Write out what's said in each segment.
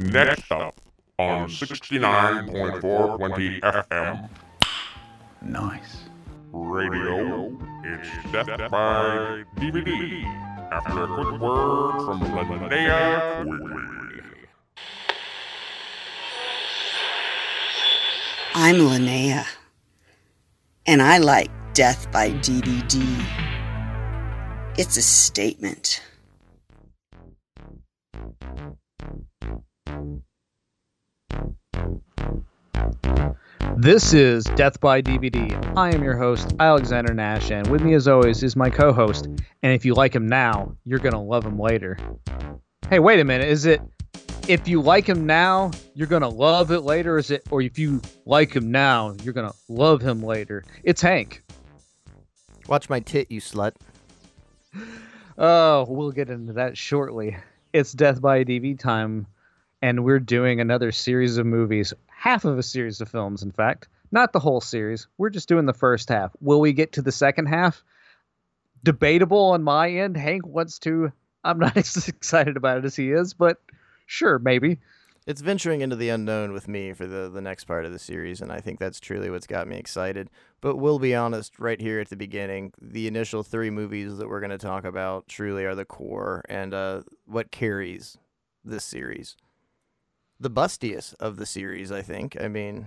Next up on 69.420 FM Nice. radio, it's Death by DVD. After a quick word from Linnea Quigley. I'm Linnea, and I like Death by DVD. It's a statement. This is Death by DVD. I am your host, Alexander Nash, and with me as always is my co host. And if you like him now, you're going to love him later. Hey, wait a minute. Is it if you like him now, you're going to love it later? Is it, or if you like him now, you're going to love him later? It's Hank. Watch my tit, you slut. Oh, we'll get into that shortly. It's Death by DV time, and we're doing another series of movies. Half of a series of films, in fact. Not the whole series. We're just doing the first half. Will we get to the second half? Debatable on my end. Hank wants to. I'm not as excited about it as he is, but sure, maybe. It's venturing into the unknown with me for the, the next part of the series, and I think that's truly what's got me excited. But we'll be honest, right here at the beginning, the initial three movies that we're going to talk about truly are the core and uh, what carries this series. The bustiest of the series, I think. I mean,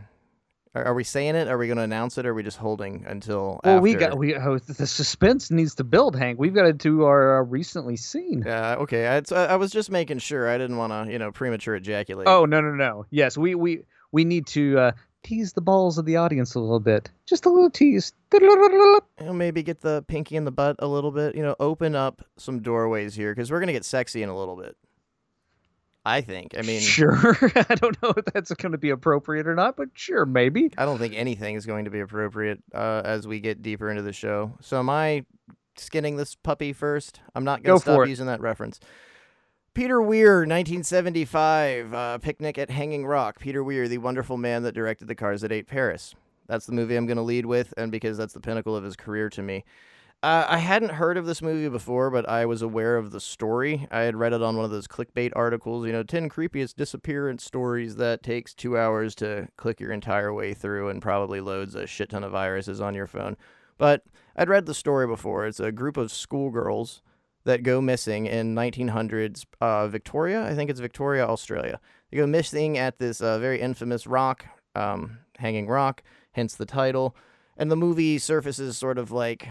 are, are we saying it? Are we going to announce it? Or are we just holding until Well, we got we oh, the suspense needs to build, Hank. We've got to do our uh, recently seen. Yeah, okay. I, I was just making sure. I didn't want to, you know, premature ejaculate. Oh no no no! Yes, we we we need to uh, tease the balls of the audience a little bit, just a little tease. you know, maybe get the pinky in the butt a little bit. You know, open up some doorways here because we're gonna get sexy in a little bit. I think. I mean, sure. I don't know if that's going to be appropriate or not, but sure, maybe. I don't think anything is going to be appropriate uh, as we get deeper into the show. So am I skinning this puppy first? I'm not gonna for stop using that reference. Peter Weir, 1975, uh, Picnic at Hanging Rock. Peter Weir, the wonderful man that directed The Cars That Ate Paris. That's the movie I'm going to lead with, and because that's the pinnacle of his career to me. Uh, I hadn't heard of this movie before, but I was aware of the story. I had read it on one of those clickbait articles, you know, 10 creepiest disappearance stories that takes two hours to click your entire way through and probably loads a shit ton of viruses on your phone. But I'd read the story before. It's a group of schoolgirls that go missing in 1900s uh, Victoria. I think it's Victoria, Australia. They go missing at this uh, very infamous rock, um, hanging rock, hence the title. And the movie surfaces sort of like,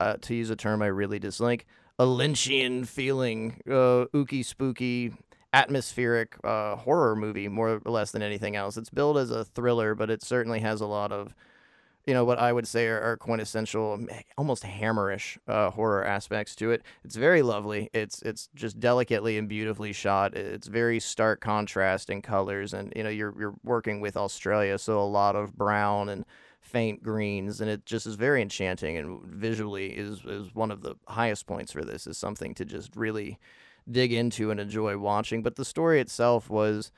uh, to use a term I really dislike, a Lynchian feeling, uh, ooky spooky, atmospheric uh, horror movie more or less than anything else. It's billed as a thriller, but it certainly has a lot of you know what I would say are, are quintessential, almost hammerish uh, horror aspects to it. It's very lovely. It's it's just delicately and beautifully shot. It's very stark contrast in colors, and you know you're you're working with Australia, so a lot of brown and faint greens, and it just is very enchanting. And visually is is one of the highest points for this. Is something to just really dig into and enjoy watching. But the story itself was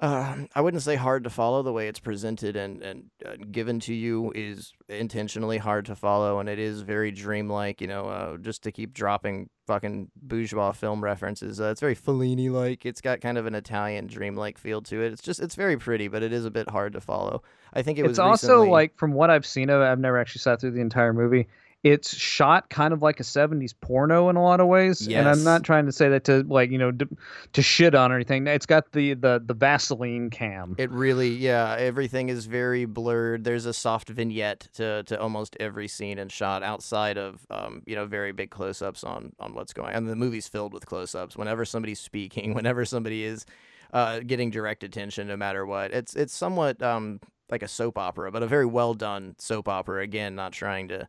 uh, I wouldn't say hard to follow. The way it's presented and and uh, given to you is intentionally hard to follow, and it is very dreamlike. You know, uh, just to keep dropping fucking bourgeois film references. Uh, it's very Fellini-like. It's got kind of an Italian dreamlike feel to it. It's just it's very pretty, but it is a bit hard to follow. I think it was it's also recently- like from what I've seen of it, I've never actually sat through the entire movie. It's shot kind of like a 70s porno in a lot of ways, and I'm not trying to say that to like you know to, to shit on or anything. It's got the the the Vaseline cam. It really, yeah, everything is very blurred. There's a soft vignette to, to almost every scene and shot outside of, um, you know, very big close-ups on on what's going. And the movie's filled with close-ups. Whenever somebody's speaking, whenever somebody is uh, getting direct attention, no matter what, it's it's somewhat um, like a soap opera, but a very well done soap opera. Again, not trying to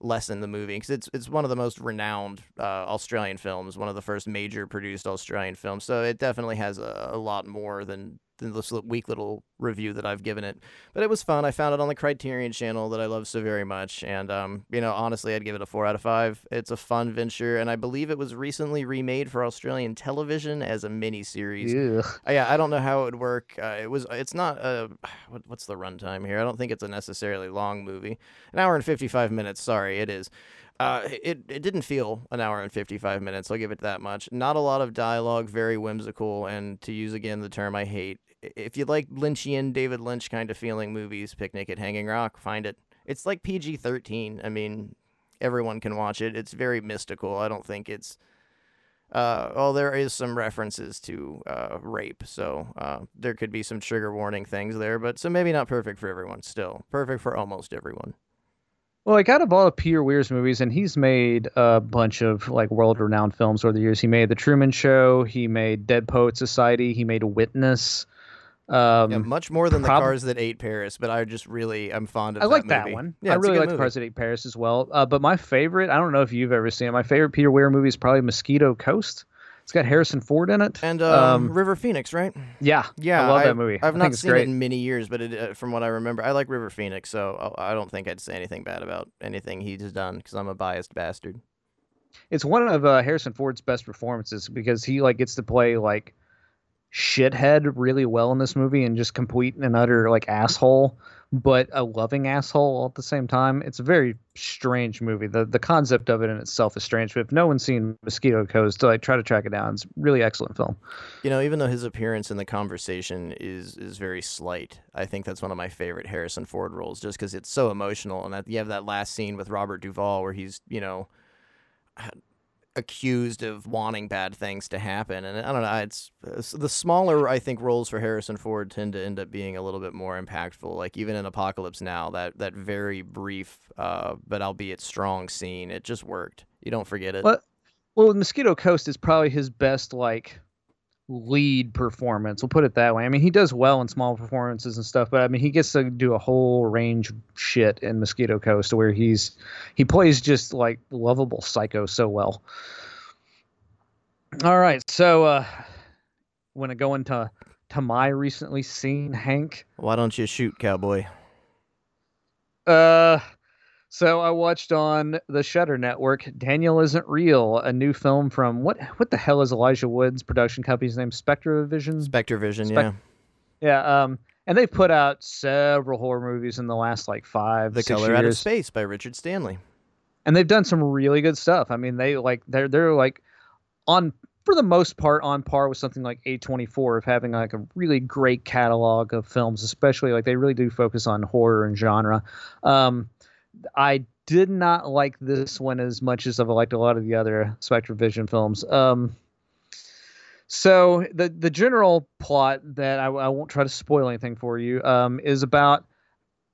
lessen the movie because it's it's one of the most renowned uh, Australian films, one of the first major produced Australian films. So it definitely has a, a lot more than than this weak little review that I've given it. But it was fun. I found it on the Criterion channel that I love so very much, and um, you know, honestly, I'd give it a four out of five. It's a fun venture, and I believe it was recently remade for Australian television as a mini series. Uh, yeah, I don't know how it would work. Uh, it was. It's not a. What, what's the runtime here? I don't think it's a necessarily long movie. An hour and fifty-five minutes. Sorry, it is. Uh, it it didn't feel an hour and fifty five minutes. I'll give it that much. Not a lot of dialogue, very whimsical, and to use again the term I hate. I- If you like Lynchian David Lynch kind of feeling movies, Picnic at Hanging Rock, find it. It's like PG thirteen. I mean, everyone can watch it. It's very mystical. I don't think it's. Uh, well, there is some references to uh, rape, so uh, there could be some trigger warning things there, but so maybe not perfect for everyone. Still perfect for almost everyone. Well, like out of all of Peter Weir's movies, and he's made a bunch of like world-renowned films over the years. He made The Truman Show. He made Dead Poet Society. He made Witness. Um, Yeah, much more than the cars that ate Paris, but I just really I'm fond of. I like that one. Yeah, I really like The. Cars That Ate Paris as well. Uh, but my favorite, I don't know if you've ever seen it. My favorite Peter Weir movie is probably Mosquito Coast. It's got Harrison Ford in it. And um, Um, River Phoenix, right? yeah, Yeah, I love that movie. I've I not seen great. it in many years, but it, uh, from what I remember, I like River Phoenix, so I I don't think I'd say anything bad about anything he's done because I'm a biased bastard. it's one of uh, Harrison Ford's best performances because he like gets to play like shithead really well in this movie and just complete and utter like asshole, but a loving asshole at the same time. It's a very strange movie. The the concept of it in itself is strange. But if no one's seen Mosquito Coast, like try to track it down. It's a really excellent film. You know, even though his appearance in the conversation is is very slight, I think that's one of my favorite Harrison Ford roles, just because it's so emotional. And that you have that last scene with Robert Duvall where he's, you know, accused of wanting bad things to happen. And I don't know, it's, it's the smaller I think roles for Harrison Ford tend to end up being a little bit more impactful. Like even in Apocalypse Now, that that very brief, uh, but albeit strong scene, it just worked. You don't forget it. Well, well, Mosquito Coast is probably his best like lead performance. We'll put it that way. I mean, he does well in small performances and stuff, but I mean, he gets to do a whole range of shit in Mosquito Coast where he's he plays just like lovable psycho so well. All right, so uh want to go into to my recently seen Hank. Why don't you shoot, cowboy? Uh, so I watched on the Shudder Network. Daniel isn't real, a new film from what? What the hell is Elijah Wood's production company's name? Spectra Vision. Spectre Vision, Spec- yeah. yeah. Um, and they've put out several horror movies in the last like five, The Color Out of Space by Richard Stanley. and they've done some really good stuff. I mean, they like they're they're like on for the most part on par with something like A24 of having like a really great catalog of films, especially like they really do focus on horror and genre. Um, I did not like this one as much as I've liked a lot of the other Spectre Vision films. Um, so the the general plot that I, I won't try to spoil anything for you um, is about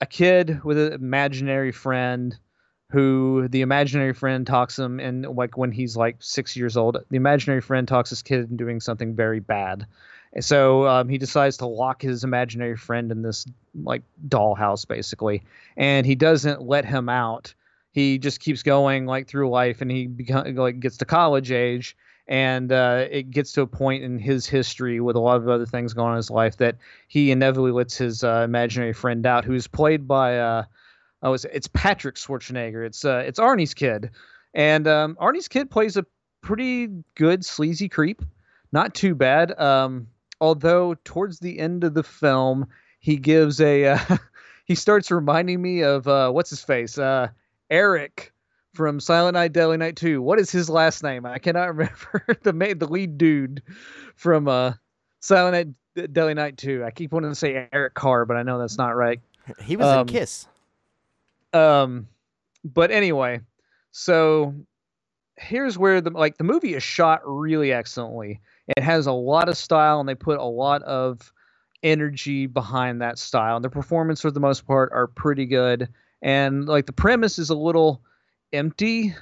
a kid with an imaginary friend who the imaginary friend talks him and like when he's like six years old the imaginary friend talks this kid into doing something very bad so um, he decides to lock his imaginary friend in this like dollhouse basically. And he doesn't let him out. He just keeps going like through life and he like gets to college age. And uh, it gets to a point in his history with a lot of other things going on in his life that he inevitably lets his uh, imaginary friend out who's played by uh, oh it's, it's patrick schwarzenegger. It's uh, it's arnie's kid. And um, arnie's kid plays a pretty good sleazy creep. Not too bad. Um, although towards the end of the film he gives a uh, he starts reminding me of uh, what's his face uh, eric from Silent Night, Deadly Night 2. What is his last name? I cannot remember the ma- the lead dude from uh, Silent Night, Deadly Night 2. I keep wanting to say Eric Carr, but I know that's not right. He was Um, in Kiss. Um, but anyway, so here's where the like the movie is shot really excellently. It has a lot of style, and they put a lot of energy behind that style. And the performance, for the most part, are pretty good. And like the premise is a little empty,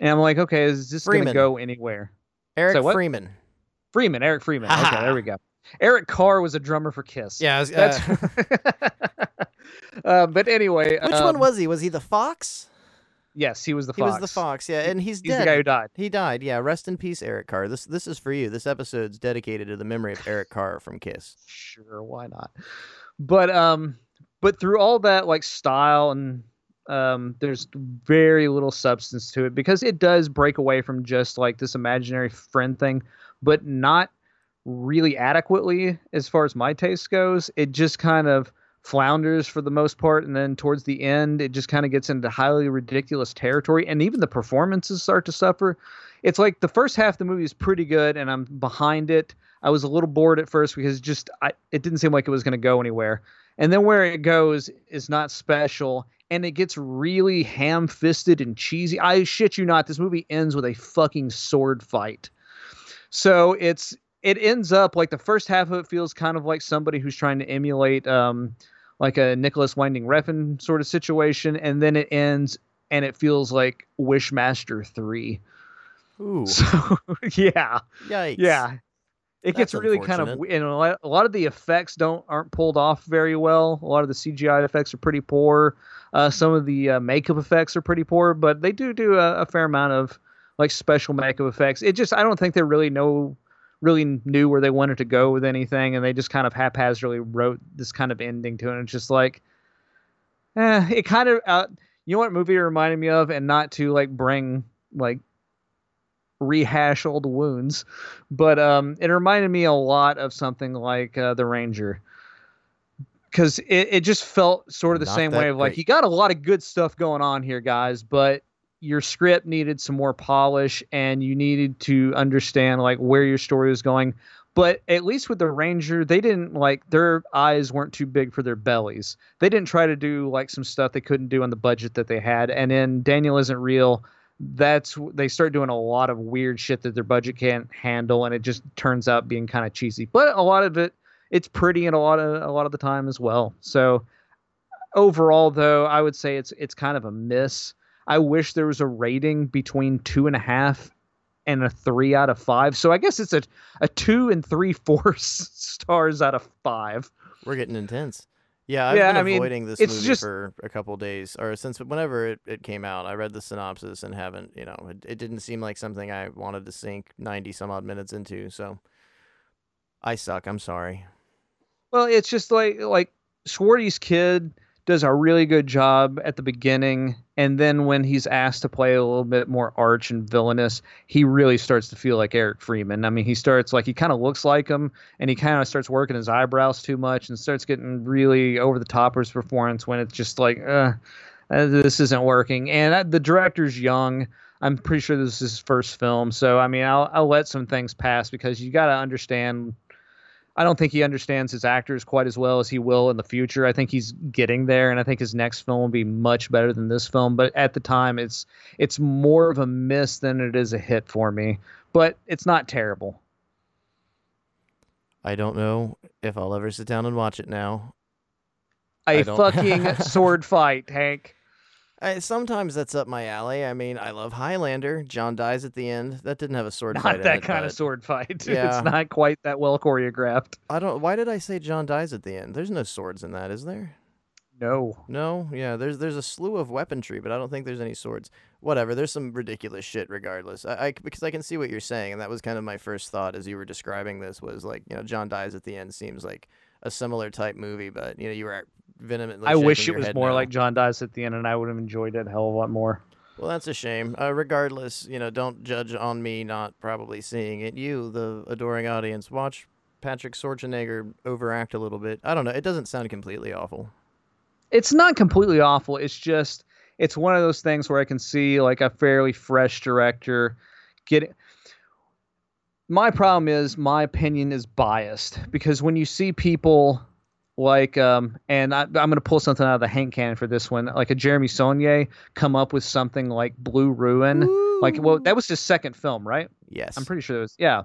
and I'm like, okay, is this going to go anywhere? Eric so? Freeman. Freeman, Eric Freeman. Okay, there we go. Eric Carr was a drummer for Kiss. Yeah, was- That's. uh, uh, but anyway, which one um, was he? Was he the fox? Yes, he was the fox. He was the fox. Yeah, and he's, He's dead. the guy who died. He died. Yeah, rest in peace, Eric Carr. This this is for you. This episode's dedicated to the memory of Eric Carr from Kiss. Sure, why not? But um, but through all that like style and um, there's very little substance to it because it does break away from just like this imaginary friend thing, but not really adequately as far as my taste goes. It just kind of flounders for the most part, and then towards the end, it just kind of gets into highly ridiculous territory, and even the performances start to suffer. It's like the first half of the movie is pretty good, and I'm behind it. I was a little bored at first because just I, it didn't seem like it was going to go anywhere, and then where it goes is not special, and it gets really ham-fisted and cheesy. I shit you not, this movie ends with a fucking sword fight. So it's it ends up like the first half of it feels kind of like somebody who's trying to emulate um like a Nicolas Winding Refn sort of situation, and then it ends and it feels like Wishmaster three. Ooh. So yeah, Yikes. yeah. It That's gets really kind of and a lot, a lot of the effects don't aren't pulled off very well. A lot of the CGI effects are pretty poor. Uh, some of the uh, makeup effects are pretty poor, but they do do a, a fair amount of like special makeup effects. It just I don't think they really know really knew where they wanted to go with anything, and they just kind of haphazardly wrote this kind of ending to it. And it's just like, eh, it kind of uh, you know what movie it reminded me of, and not to like bring like rehash old wounds, but um, it reminded me a lot of something like uh, The Ranger. Because it, it just felt sort of the Not same way of like great. you got a lot of good stuff going on here, guys, but your script needed some more polish and you needed to understand like where your story was going. But at least with the Ranger, they didn't like their eyes weren't too big for their bellies. They didn't try to do like some stuff they couldn't do on the budget that they had. And in Daniel isn't real. That's they start doing a lot of weird shit that their budget can't handle, and it just turns out being kind of cheesy. But a lot of it, it's pretty, and a lot of a lot of the time as well. So overall, though, I would say it's it's kind of a miss. I wish there was a rating between two and a half and a three out of five. So I guess it's a a two and three fourths stars out of five. We're getting intense. Yeah, I've Yeah, been I mean, avoiding this it's movie just- for a couple days, or since whenever it, it came out. I read the synopsis and haven't, you know, it, it didn't seem like something I wanted to sink 90 some odd minutes into. So I suck. I'm sorry. Well, it's just like like Swarty's kid does a really good job at the beginning, and then when he's asked to play a little bit more arch and villainous, he really starts to feel like Eric Freeman. I mean, he starts like he kind of looks like him, and he kind of starts working his eyebrows too much, and starts getting really over the top of his performance when it's just like, uh, this isn't working. And uh, the director's young. I'm pretty sure this is his first film, so I mean, I'll I'll let some things pass because you got to understand I don't think he understands his actors quite as well as he will in the future. I think he's getting there, and I think his next film will be much better than this film. But at the time, it's it's more of a miss than it is a hit for me. But it's not terrible. I don't know if I'll ever sit down and watch it now. A fucking sword fight, Hank. I, sometimes that's up my alley. I mean, I love Highlander. John dies at the end. That didn't have a sword fight. Not that it, kind of sword fight. Yeah. It's not quite that well choreographed. I don't. Why did I say John dies at the end? There's no swords in that, is there? No. No, yeah, there's there's a slew of weaponry, but I don't think there's any swords. Whatever, there's some ridiculous shit regardless. I, I because I can see what you're saying, and that was kind of my first thought as you were describing this was like, you know, John dies at the end seems like a similar type movie, but you know, you were vehemently. I wish it was more no. like John dies at the end, and I would have enjoyed it a hell of a lot more. Well, that's a shame. Uh, regardless, you know, don't judge on me not probably seeing it. You, the adoring audience, watch Patrick Schwarzenegger overact a little bit. I don't know. It doesn't sound completely awful. it's not completely awful. It's just it's one of those things where I can see like a fairly fresh director getting. My problem is my opinion is biased because when you see people like um and I, I'm going to pull something out of the Hank canon for this one like a Jeremy Saulnier come up with something like Blue Ruin like well that was his second film right Yes. I'm pretty sure it was yeah.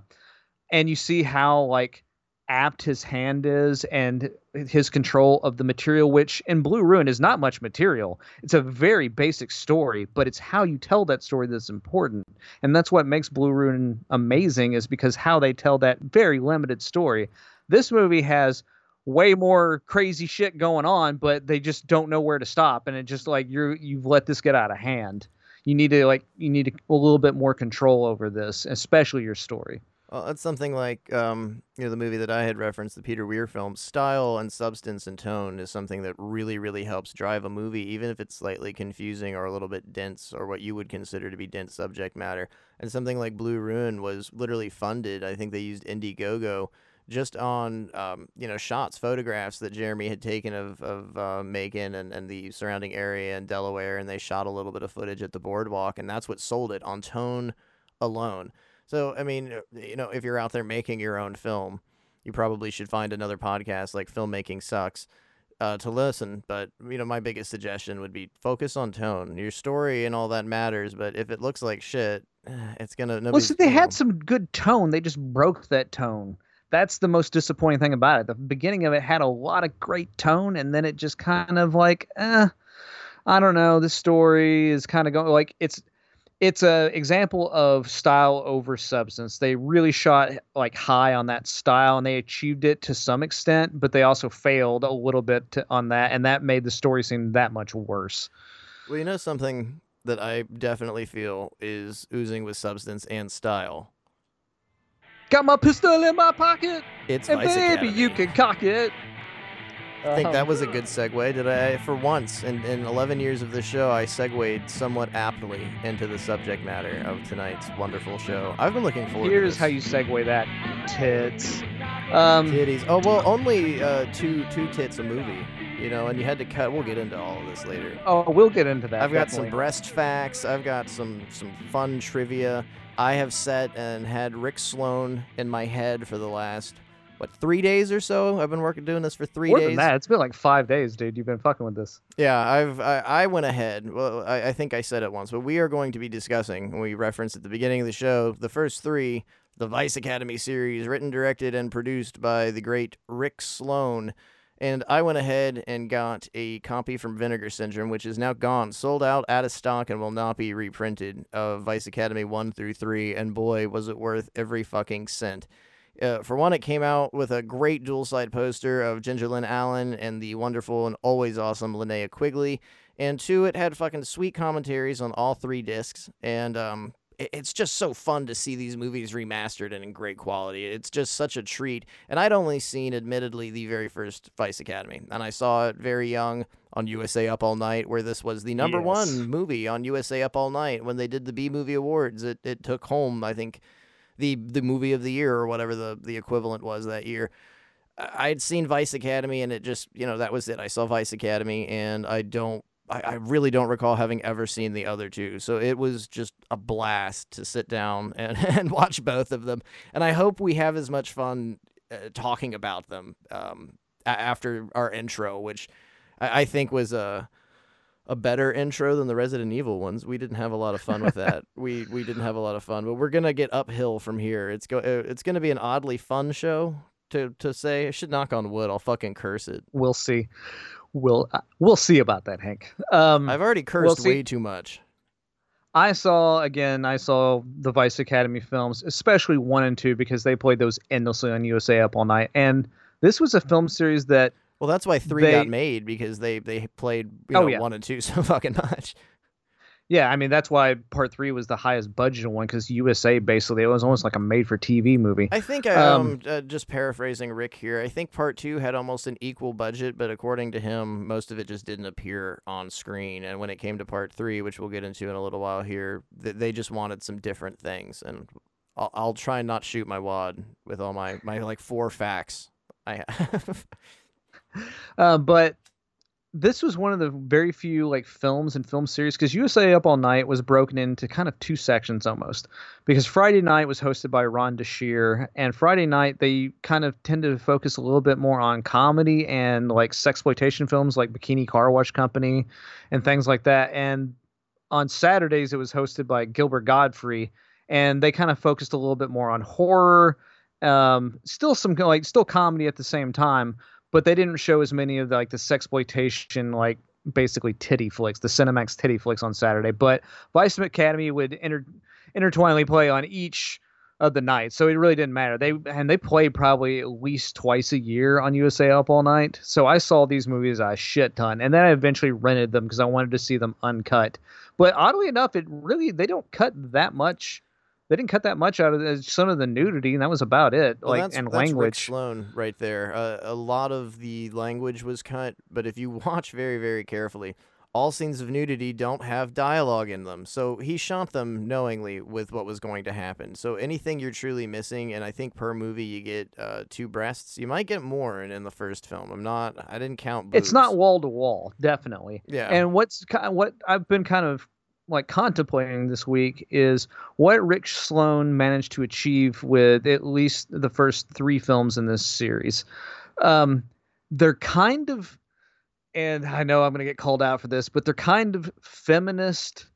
And you see how like apt his hand is and his control of the material, which in Blue Ruin is not much material. It's a very basic story, but it's how you tell that story that's important. And that's what makes Blue Ruin amazing is because how they tell that very limited story. This movie has way more crazy shit going on, but they just don't know where to stop. And it just like you're you've let this get out of hand. You need to like you need a little bit more control over this, especially your story. Well, that's something like um, you know the movie that I had referenced, the Peter Weir film. Style and substance and tone is something that really, really helps drive a movie, even if it's slightly confusing or a little bit dense, or what you would consider to be dense subject matter. And something like Blue Ruin was literally funded. I think they used Indiegogo just on um, you know shots, photographs that Jeremy had taken of of uh, Macon and, and the surrounding area in Delaware, and they shot a little bit of footage at the boardwalk, and that's what sold it on tone alone. So I mean, uh, you know, if you're out there making your own film, you probably should find another podcast like Filmmaking Sucks uh, to listen. But you know, my biggest suggestion would be focus on tone. Your story and all that matters, but if it looks like shit, it's gonna. Well, see, they had some good tone. They just broke that tone. That's the most disappointing thing about it. The beginning of it had a lot of great tone, and then it just kind of like, eh, I don't know. This story is kind of going like it's it's a example of style over substance. They really shot like high on that style, and they achieved it to some extent, but they also failed a little bit to, on that, and that made the story seem that much worse. Well, you know something that I definitely feel is oozing with substance and style. Got my pistol in my pocket, It's and Vice baby, Academy. you can cock it. I think Um, that was a good segue. Did I, for once in, in 11 years of the show, I segued somewhat aptly into the subject matter of tonight's wonderful show. I've been looking forward Here's to how you segue that tits. Um, Titties. Oh, well, only uh, two two tits a movie, you know, and you had to cut. We'll get into all of this later. oh, we'll get into that. I've got some breast facts. I've got some some fun trivia. I have set and had Rick Sloan in my head for the last what three days or so. I've been working doing this for three More days. than that, it's been like five days, dude. You've been fucking with this. Yeah, I've I, I went ahead. Well, I, I think I said it once, but we are going to be discussing. We referenced at the beginning of the show the first three, the Vice Academy series, written, directed, and produced by the great Rick Sloan. And I went ahead and got a copy from Vinegar Syndrome, which is now gone, sold out, out of stock, and will not be reprinted of Vice Academy 1 through 3. And boy, was it worth every fucking cent. Uh, for one, it came out with a great dual side poster of Ginger Lynn Allen and the wonderful and always awesome Linnea Quigley. And two, it had fucking sweet commentaries on all three discs. And um, it's just so fun to see these movies remastered and in great quality. It's just such a treat. And I'd only seen, admittedly, the very first Vice Academy. And I saw it very young on USA Up All Night, where this was the number Yes. one movie on USA Up All Night. When they did the B Movie Awards, it, it took home, I think, the the movie of the year or whatever the the equivalent was that year. I had seen Vice Academy and it just you know that was it. I saw Vice Academy and I don't I, I really don't recall having ever seen the other two. So it was just a blast to sit down and, and watch both of them. And I hope we have as much fun uh, talking about them um, a- after our intro, which I, I think was a a better intro than the Resident Evil ones. We didn't have a lot of fun with that. we we didn't have a lot of fun, but we're gonna get uphill from here. It's go uh, it's gonna be an oddly fun show to to say. I should knock on wood. I'll fucking curse it. We'll see. We'll uh, we'll see about that, Hank. Um, I've already cursed see- way too much. I saw again. I saw the Vice Academy films, especially one and two, because they played those endlessly on USA Up All Night. And this was a film series that Well, that's why three They- got made because they they played you Oh, know, yeah. one and two so fucking much. Yeah, I mean that's why part three was the highest budgeted one because USA basically it was almost like a made-for-TV movie. I think Um, um uh, just paraphrasing Rick here. I think part two had almost an equal budget, but according to him, most of it just didn't appear on screen. And when it came to part three, which we'll get into in a little while here, th- they just wanted some different things. And I'll, I'll try and not shoot my wad with all my my like four facts I have. Uh, but this was one of the very few like films and film series because USA Up All Night was broken into kind of two sections almost. Because Friday night was hosted by Rhonda Shear, and Friday night they kind of tended to focus a little bit more on comedy and like sexploitation films like Bikini Car Wash Company and things like that. And on Saturdays it was hosted by Gilbert Gottfried, and they kind of focused a little bit more on horror. Um, still some like still comedy at the same time, but they didn't show as many of the, like the sexploitation like basically titty flicks, the Cinemax titty flicks on Saturday. But Vice Academy would inter- intertwinely play on each of the nights, so it really didn't matter. They and they played probably at least twice a year on USA Up All Night. So I saw these movies a shit ton, and then I eventually rented them because I wanted to see them uncut. But oddly enough, it really they don't cut that much. They didn't cut that much out of the, some of the nudity, and that was about it. Well, like that's, and that's Rick language. Sloan right there. Uh, a lot of the language was cut, but if you watch very, very carefully, all scenes of nudity don't have dialogue in them. So he shot them knowingly with what was going to happen. So anything you're truly missing, and I think per movie you get uh, two breasts. You might get more in, in the first film. I'm not. I didn't count. Boobs. It's not wall to wall, definitely. Yeah. And what's what I've been kind of like contemplating this week is what Rick Sloan managed to achieve with at least the first three films in this series. Um, they're kind of, and I know I'm going to get called out for this, but they're kind of feminist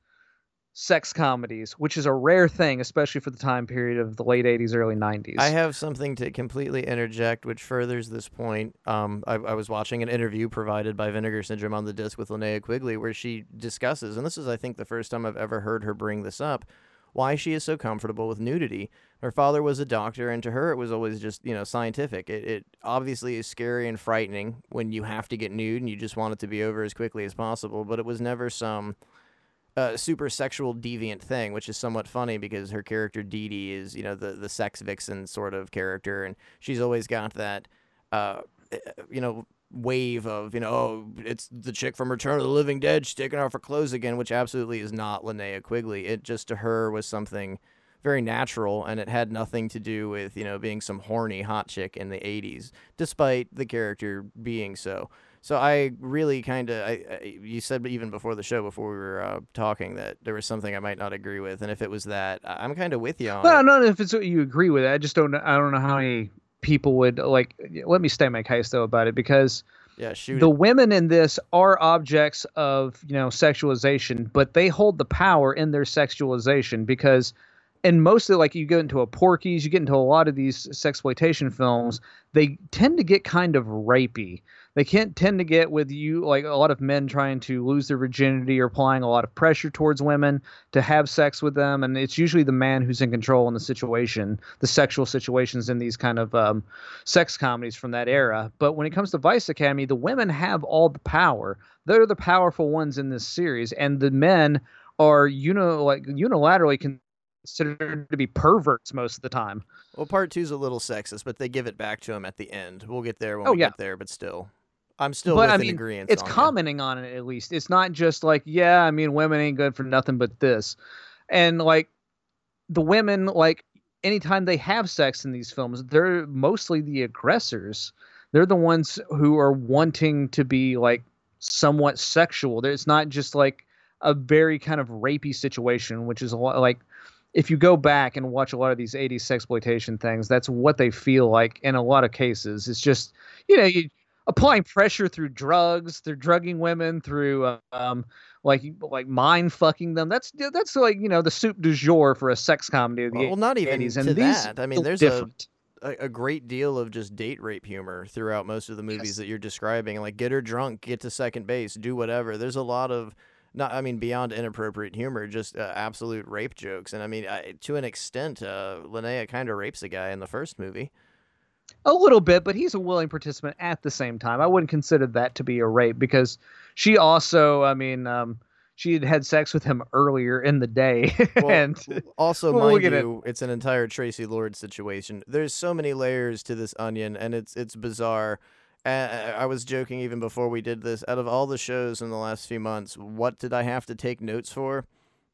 sex comedies, which is a rare thing, especially for the time period of the late 80s, early 90s. I have something to completely interject, which furthers this point. Um, I, I was watching an interview provided by Vinegar Syndrome on the disc with Linnea Quigley, where she discusses, and this is, I think, the first time I've ever heard her bring this up, why she is so comfortable with nudity. Her father was a doctor, and to her, it was always just, you know, scientific. It, it obviously is scary and frightening when you have to get nude and you just want it to be over as quickly as possible, but it was never some uh, super sexual deviant thing, which is somewhat funny because her character Dee Dee is, you know, the the sex vixen sort of character, and she's always got that, uh, you know, wave of, you know, oh, it's the chick from Return of the Living Dead, she's taking off her clothes again, which absolutely is not Linnea Quigley. It just to her was something very natural, and it had nothing to do with, you know, being some horny hot chick in the '80s, despite the character being so. So I really kind of, I, I, you said even before the show, before we were uh, talking, that there was something I might not agree with, and if it was that, I'm kind of with you on Well, it. not if it's what you agree with. I just don't. know- I don't know how many people would like. Let me state my case though about it because Yeah, shoot. the it. women in this are objects of you know sexualization, but they hold the power in their sexualization because. And mostly, like you go into a Porky's, you get into a lot of these sexploitation films. They tend to get kind of rapey. They can't tend to get with you like a lot of men trying to lose their virginity or applying a lot of pressure towards women to have sex with them, and it's usually the man who's in control in the situation, the sexual situations in these kind of um, sex comedies from that era. But when it comes to Vice Academy, the women have all the power. They're the powerful ones in this series, and the men are you know like unilaterally considered to be perverts most of the time. well, part two's a little sexist, but they give it back to him at the end. We'll get there when Oh, we yeah. get there, but still, I'm still but with I an mean, it's on commenting on it at least. It's not just like, yeah, I mean, women ain't good for nothing but this, and like the women, like anytime they have sex in these films, they're mostly the aggressors. They're the ones who are wanting to be like somewhat sexual. There- It's not just like a very kind of rapey situation, which is a lot like if you go back and watch a lot of these 80s sexploitation things, that's what they feel like in a lot of cases. It's just, you know, you applying pressure through drugs, through drugging women, through um, like like mind fucking them. That's that's like you know the soup du jour for a sex comedy of the Well, not even 80s. to And that. I mean, there's a- different. a, a great deal of just date rape humor throughout most of the movies Yes. that you're describing. Like get her drunk, get to second base, do whatever. There's a lot of not I mean beyond inappropriate humor, just uh, absolute rape jokes. And I mean, I, to an extent, uh, Linnea kind of rapes a guy in the first movie. A little bit, but he's a willing participant at the same time. I wouldn't consider that to be a rape because she also, I mean, um, she had had sex with him earlier in the day, Well, and also, Well, we'll mind it. you, it's an entire Tracy Lord situation. There's so many layers to this onion, and it's it's bizarre. I was joking even before we did this. Out of all the shows in the last few months, what did I have to take notes for?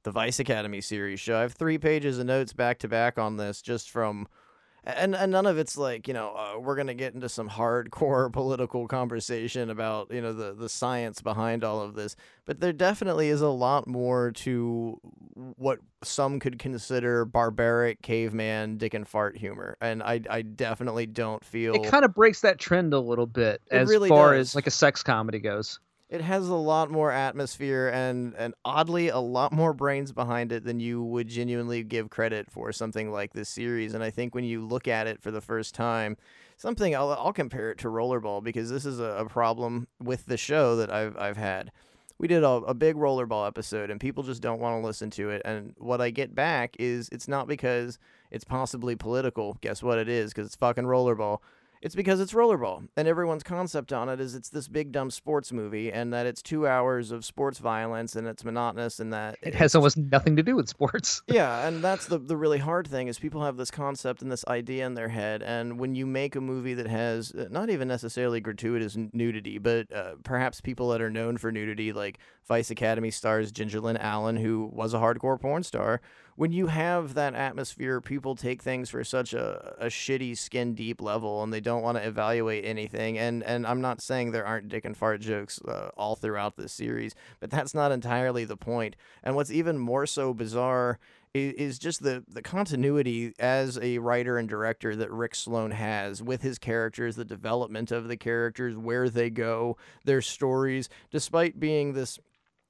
The Vice Academy series show. I have three pages of notes back to back on this, just from, and and none of it's like you know uh, we're gonna get into some hardcore political conversation about you know the the science behind all of this, but there definitely is a lot more to what some could consider barbaric caveman dick and fart humor, and I I definitely don't feel it kind of breaks that trend a little bit It as really far does. as like a sex comedy goes. It has a lot more atmosphere and and oddly a lot more brains behind it than you would genuinely give credit for something like this series. And i think when you look at it for the first time something i'll, I'll compare it to rollerball because this is a, a problem with the show that i've, I've had. We did a, a big rollerball episode and people just don't want to listen to it. And what i get back is it's not because it's possibly political. Guess what it is? Because it's fucking rollerball It's because it's rollerball, and everyone's concept on it is it's this big dumb sports movie, and that it's two hours of sports violence, and it's monotonous, and that It has almost nothing to do with sports. yeah, and that's the the really hard thing is people have this concept and this idea in their head, and when you make a movie that has uh, not even necessarily gratuitous nudity, but uh, perhaps people that are known for nudity, like Vice Academy stars Ginger Lynn Allen, who was a hardcore porn star. When you have that atmosphere, people take things for such a, a shitty skin deep level, and they don't want to evaluate anything. And and I'm not saying there aren't dick and fart jokes uh, all throughout this series, but that's not entirely the point. And what's even more so bizarre is just the the continuity as a writer and director that Rick Sloan has with his characters, the development of the characters, where they go, their stories, despite being this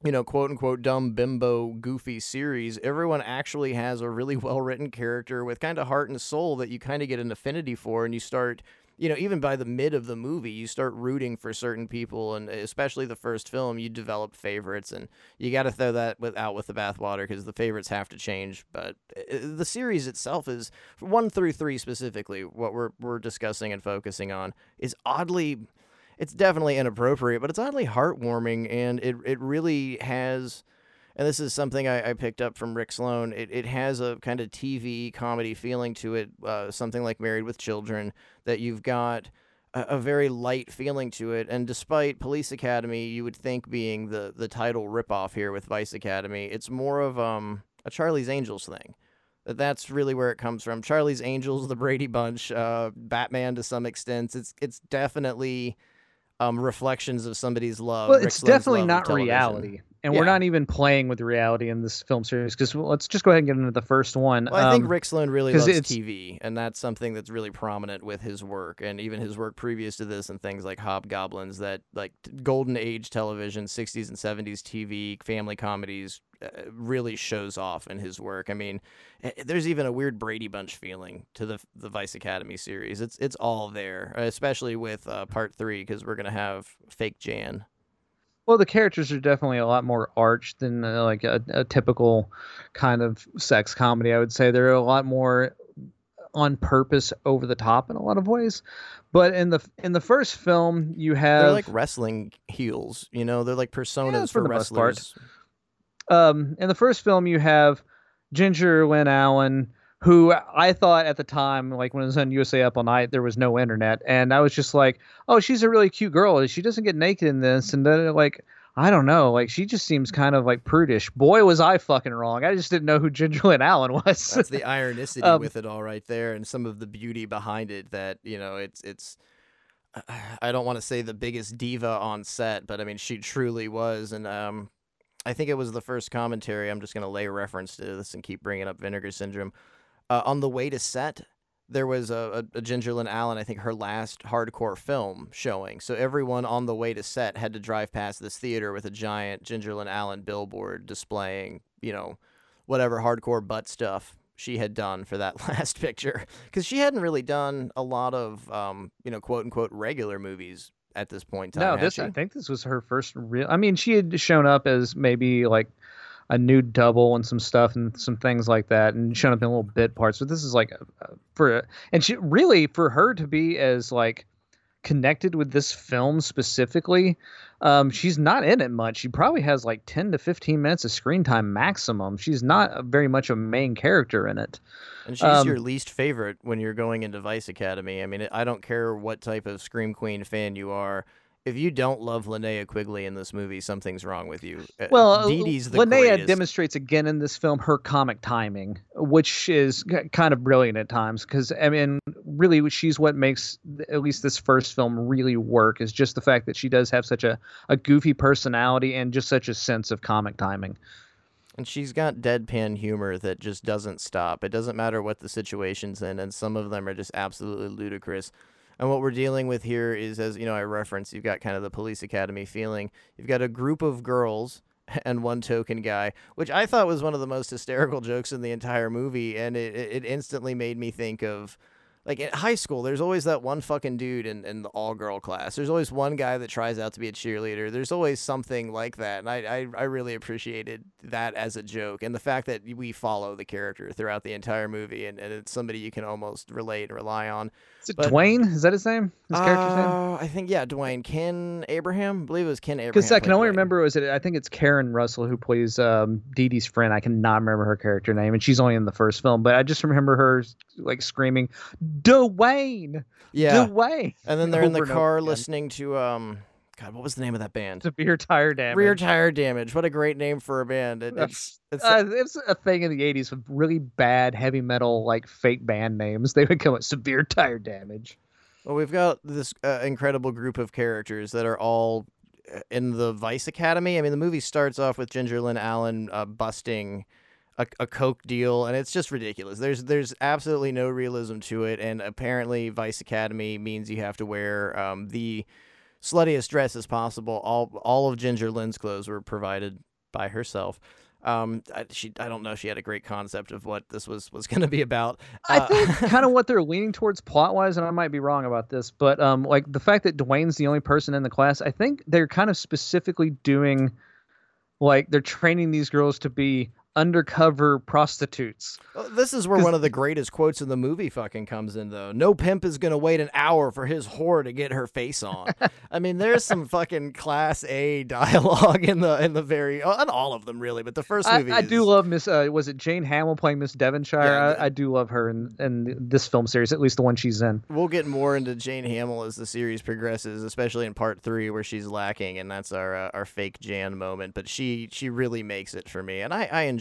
you know, quote unquote dumb bimbo goofy series, everyone actually has a really well written character with kind of heart and soul that you kind of get an affinity for and you start you know, even by the mid of the movie, you start rooting for certain people, and especially the first film, you develop favorites, and you got to throw that with, out with the bathwater because the favorites have to change. But uh, the series itself is one through three specifically. What we're we're discussing and focusing on is oddly, it's definitely inappropriate, but it's oddly heartwarming, and it it really has and this is something I, I picked up from Rick Sloan. It, it has a kind of TV comedy feeling to it, uh, something like Married with Children, that you've got a, a very light feeling to it. And despite Police Academy, you would think being the, the title ripoff here with Vice Academy, it's more of um, a Charlie's Angels thing. That that's really where it comes from. Charlie's Angels, the Brady Bunch, uh, Batman to some extent. It's it's definitely um, reflections of somebody's love. Well, Rick it's Sloan's definitely not reality, and Yeah. we're not even playing with reality in this film series. Because let's just go ahead and get into the first one. Well, I think Um, Rick Sloan really loves TV, and that's something that's really prominent with his work, and even his work previous to this, and things like Hobgoblins, that like golden age television, '60s and '70s TV, family comedies, uh, really shows off in his work. I mean, there's even a weird Brady Bunch feeling to the the Vice Academy series. It's it's all there, especially with uh, part three, because we're gonna have fake Jan. Well, the characters are definitely a lot more arched than uh, like a, a typical kind of sex comedy. I would say they're a lot more on purpose, over the top in a lot of ways. But in the in the first film, you have They're like wrestling heels, you know. They're like personas for for the most part. wrestlers. um, in the first film, you have Ginger Lynn Allen, who I thought at the time, like when it was on USA Up All Night, there was no internet, and I was just like, "Oh, she's a really cute girl. She doesn't get naked in this." And then like, I don't know, like she just seems kind of like prudish. Boy, was I fucking wrong. I just didn't know who Ginger Lynn Allen was. That's the ironicity Um, with it all right there, and some of the beauty behind it. That you know, it's it's. I don't want to say the biggest diva on set, but I mean she truly was, and um, I think it was the first commentary. I'm just gonna lay reference to this and keep bringing up Vinegar Syndrome. Uh, on the way to set, there was a, a, a Ginger Lynn Allen, I think her last hardcore film showing. So everyone on the way to set had to drive past this theater with a giant Ginger Lynn Allen billboard displaying, you know, whatever hardcore butt stuff she had done for that last picture. Because she hadn't really done a lot of, um, you know, quote unquote regular movies at this point in time. no, this she? I think this was her first real. I mean, she had shown up as maybe like a nude double and some stuff and some things like that, and shown up in little bit parts. But this is like a, a- for and she really for her to be as like connected with this film specifically. Um, she's not in it much. She probably has like ten to fifteen minutes of screen time maximum. She's not very much a main character in it. And she's Um, your least favorite when you're going into Vice Academy. I mean, I don't care what type of Scream Queen fan you are. If you don't love Linnea Quigley in this movie, something's wrong with you. Uh, Well, Dee Dee's the Linnea greatest. demonstrates again in this film her comic timing, which is kind of brilliant at times. Because I mean, really, she's what makes at least this first film really work. Is just the fact that she does have such a, a goofy personality and just such a sense of comic timing. And she's got deadpan humor that just doesn't stop. It doesn't matter what the situation's in, and some of them are just absolutely ludicrous. And what we're dealing with here is, as you know, I referenced, you've got kind of the police academy feeling. You've got a group of girls and one token guy, which I thought was one of the most hysterical jokes in the entire movie, and it, it it instantly made me think of like at high school, there's always that one fucking dude in, in the all girl class. There's always one guy that tries out to be a cheerleader. There's always something like that. And I, I, I really appreciated that as a joke. And the fact that we follow the character throughout the entire movie and, and it's somebody you can almost relate and rely on. Is it But- Dwayne? Is that his name? His character's name? Uh, I think, yeah, Dwayne. Ken Abraham? I believe it was Ken Abraham. Because I can only Dwayne. remember was it I think it's Karen Russell who plays um, Dee Dee's friend. I cannot remember her character name, and she's only in the first film. But I just remember her like screaming, "Dwayne, Yeah. Dwayne!" And then they're in the over and over car listening to, um, God, what was the name of that band? Severe tire damage. Rear Tire Damage. What a great name for a band. It, it's, it's, Uh, it's a thing in the '80s with really bad heavy metal like fake band names. They would come with severe tire damage. Well, we've got this uh, incredible group of characters that are all uh, in the Vice Academy. I mean, the movie starts off with Ginger Lynn Allen uh, busting a, a coke deal, and it's just ridiculous. There's there's absolutely no realism to it, and apparently Vice Academy means you have to wear um, the sluttiest dress as possible. All all of Ginger Lynn's clothes were provided by herself. Um, I, she I don't know. She had a great concept of what this was was going to be about. I Uh, think kind of what they're leaning towards plot wise, and I might be wrong about this, but um, like the fact that Dwayne's the only person in the class, I think they're kind of specifically doing, like they're training these girls to be undercover prostitutes. This is where one of the greatest quotes in the movie fucking comes in, though. No pimp is gonna wait an hour for his whore to get her face on. I mean, there's some fucking class A dialogue in the in the very, uh, not all of them really, but the first I, movie. I do is- love Miss. Uh, was it Jayne Hamil playing Miss Devonshire? Yeah, I, I do love her in, in this film series, at least the one she's in. We'll get more into Jayne Hamil as the series progresses, especially in part three where she's lacking, and that's our uh, our fake Jan moment. But she she really makes it for me, and I I enjoy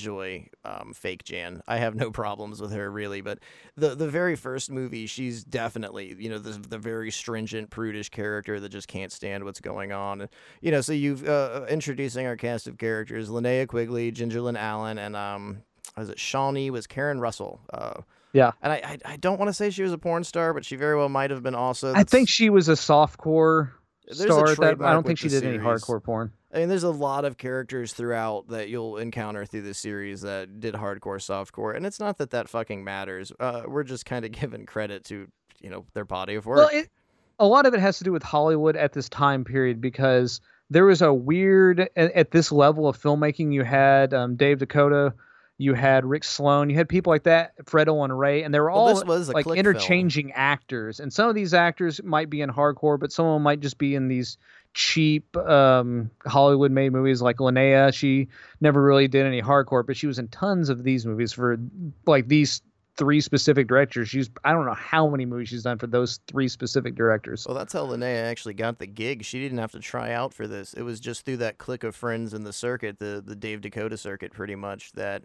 um, fake Jan. I have no problems with her really, but the the very first movie, she's definitely you know the the very stringent prudish character that just can't stand what's going on. You know, so you've uh, introducing our cast of characters: Linnea Quigley, Ginger Lynn Allen, and um. Was it Shawnee? Was Karen Russell? Uh, Yeah. and I, I, I don't want to say she was a porn star, but she very well might have been also. I think she was a softcore There's a star. That, I don't think she did any hardcore porn. I mean, there's a lot of characters throughout that you'll encounter through the series that did hardcore, softcore, and it's not that that fucking matters. Uh, we're just kind of giving credit to you know their body of work. Well, it, a lot of it has to do with Hollywood at this time period because there was a weird at, at this level of filmmaking. You had um, Dave DeCoteau, you had Rick Sloane, you had people like that, Fred Olen Ray, and they were all a like click film. interchanging actors. And some of these actors might be in hardcore, but some of them might just be in these cheap um, Hollywood made movies like Linnea. She never really did any hardcore, but she was in tons of these movies for like these three specific directors. She's I don't know how many movies she's done for those three specific directors. Well, that's how Linnea actually got the gig. She didn't have to try out for this. It was just through that clique of friends in the circuit, the the Dave DeCoteau circuit, pretty much. That,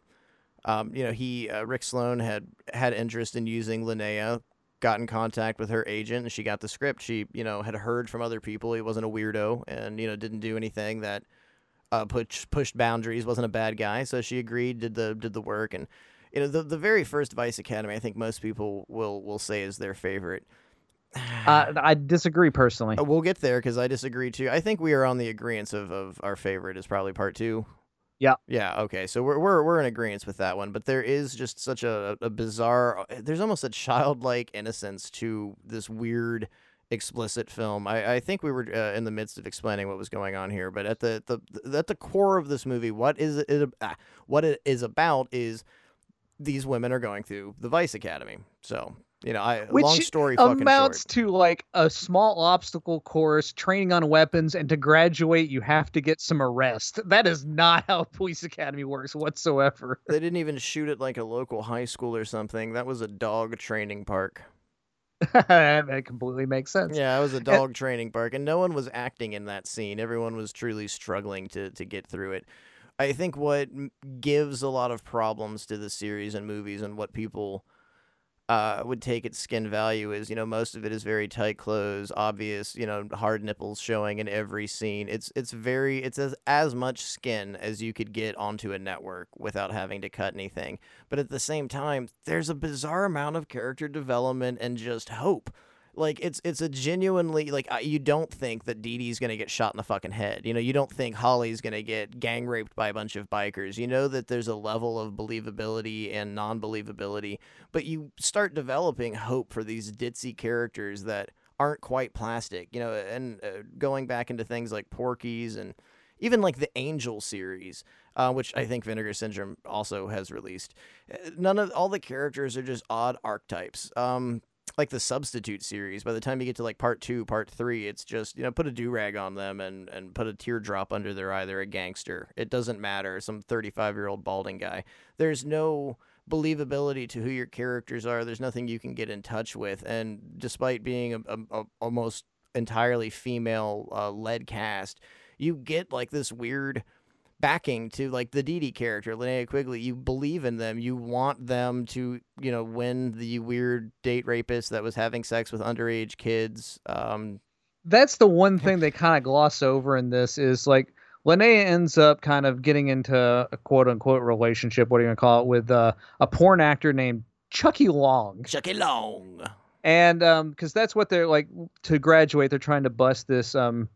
um, you know, he uh, Rick Sloane had had interest in using Linnea, got in contact with her agent, and she got the script. She, you know, had heard from other people he wasn't a weirdo, and you know, didn't do anything that uh, push, pushed boundaries, wasn't a bad guy. So she agreed, did the did the work, and you know, the the very first Vice Academy, I think most people will will say is their favorite. Uh, I disagree personally. Uh, We'll get there because I disagree too. I think we are on the agreement of, of our favorite is probably part two. Yeah. Yeah. Okay. So we're we're we're in agreement with that one, but there is just such a, a bizarre. uh, There's almost a childlike innocence to this weird, explicit film. I, I think we were uh, in the midst of explaining what was going on here, but at the, the at the core of this movie, what is it? it ah, what it is about is these women are going through the Vice Academy. So you know, I Which long story fucking it amounts to like a small obstacle course, training on weapons, and to graduate, you have to get some arrest. That is not how Police Academy works whatsoever. They didn't even shoot at like a local high school or something. That was a dog training park. that completely makes sense. Yeah, it was a dog training park, and no one was acting in that scene. Everyone was truly struggling to to get through it. I think what gives a lot of problems to the series and movies, and what people uh, would take its skin value is, you know, most of it is very tight clothes, obvious, you know, hard nipples showing in every scene. It's it's very it's as as much skin as you could get onto a network without having to cut anything. But at the same time, there's a bizarre amount of character development and just hope like it's it's a genuinely like you don't think that Dee Dee's gonna get shot in the fucking head. You know, you don't think Holly's gonna get gang raped by a bunch of bikers. You know that there's a level of believability and non believability, but you start developing hope for these ditzy characters that aren't quite plastic. You know, and uh, going back into things like Porky's and even like the Angel series, uh, which I think Vinegar Syndrome also has released. Uh, None of all the characters are just odd archetypes. Um, like the Substitute series, by the time you get to like part two, part three, it's just you know put a do rag on them and and put a teardrop under their eye. They're a gangster. It doesn't matter. Some thirty five year old balding guy. There's no believability to who your characters are. There's nothing you can get in touch with. And despite being a, a, a almost entirely female uh, led cast, you get like this weird backing to like the Dee Dee character, Linnea Quigley. You believe in them. You want them to, you know, win the weird date rapist that was having sex with underage kids. Um, That's the one thing they kind of gloss over in this is like Linnea ends up kind of getting into a quote unquote relationship, what are you gonna call it, with uh, a porn actor named Chucky Long. Chucky Long. and um because that's what they're like to graduate they're trying to bust this um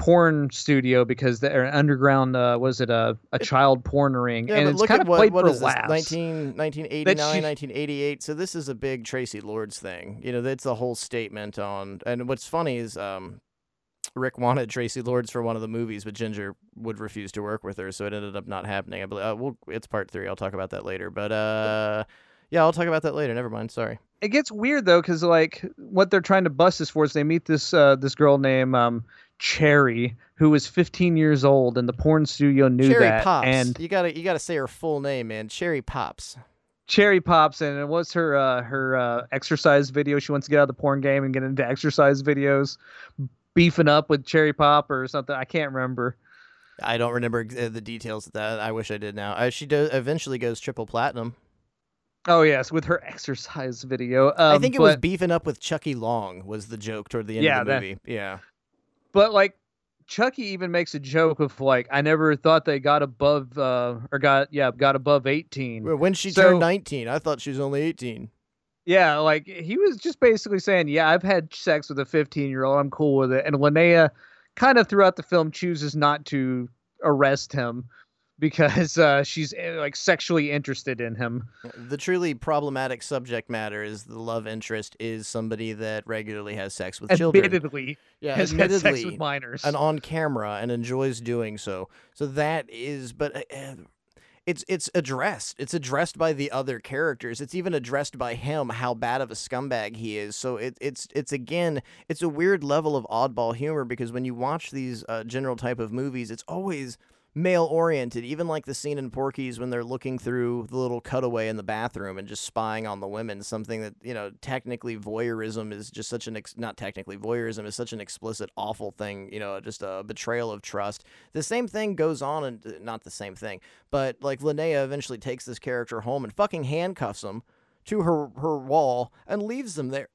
porn studio because they're an underground uh was it a, a child porn ring Yeah, and it's kind of what, played what for is this, laughs 19, 1989, she- 1988. So this is a big Traci Lords thing. You know, that's a whole statement on. And what's funny is um, Rick wanted Traci Lords for one of the movies, but Ginger would refuse to work with her, so it ended up not happening. I believe. Uh, we'll, it's part three. I'll talk about that later. But uh, yeah, I'll talk about that later. Never mind. Sorry. it gets weird though because like what they're trying to bust this for is they meet this uh this girl named um cherry who was 15 years old and the porn studio knew Cherry that Pops. and you gotta you gotta say her full name, man. Cherry Pops. cherry pops and it was her uh her uh exercise video she wants to get out of the porn game and get into exercise videos beefing up with cherry pop or something i can't remember I don't remember uh, the details of that. I wish I did now. Uh, she does eventually goes triple platinum. Oh yes, with her exercise video. Um, I think it was beefing up with Chucky Long was the joke toward the end Yeah, of the that- movie. Yeah. But like Chucky even makes a joke of like I never thought they got above uh or got yeah got above eighteen. When she So- turned 19, I thought she was only 18. Yeah, like he was just basically saying, yeah, I've had sex with a fifteen year old. I'm cool with it. And Linnea, kind of throughout the film, chooses not to arrest him because uh, she's eh, like sexually interested in him. The truly problematic subject matter is the love interest is somebody that regularly has sex with children. Admittedly, Yeah, has had sex with minors. and on camera and enjoys doing so. So that is, but uh, it's it's addressed. It's addressed by the other characters. It's even addressed by him how bad of a scumbag he is. So it, it's it's again it's a weird level of oddball humor because when you watch these uh, general type of movies, it's always male oriented. Even like the scene in Porky's when they're looking through the little cutaway in the bathroom and just spying on the women. Something that you know technically voyeurism is just such an ex- not technically voyeurism is such an explicit awful thing. You know, just a betrayal of trust. The same thing goes on and uh, not the same thing, but like Linnea eventually takes this character home and fucking handcuffs him to her her wall and leaves them there.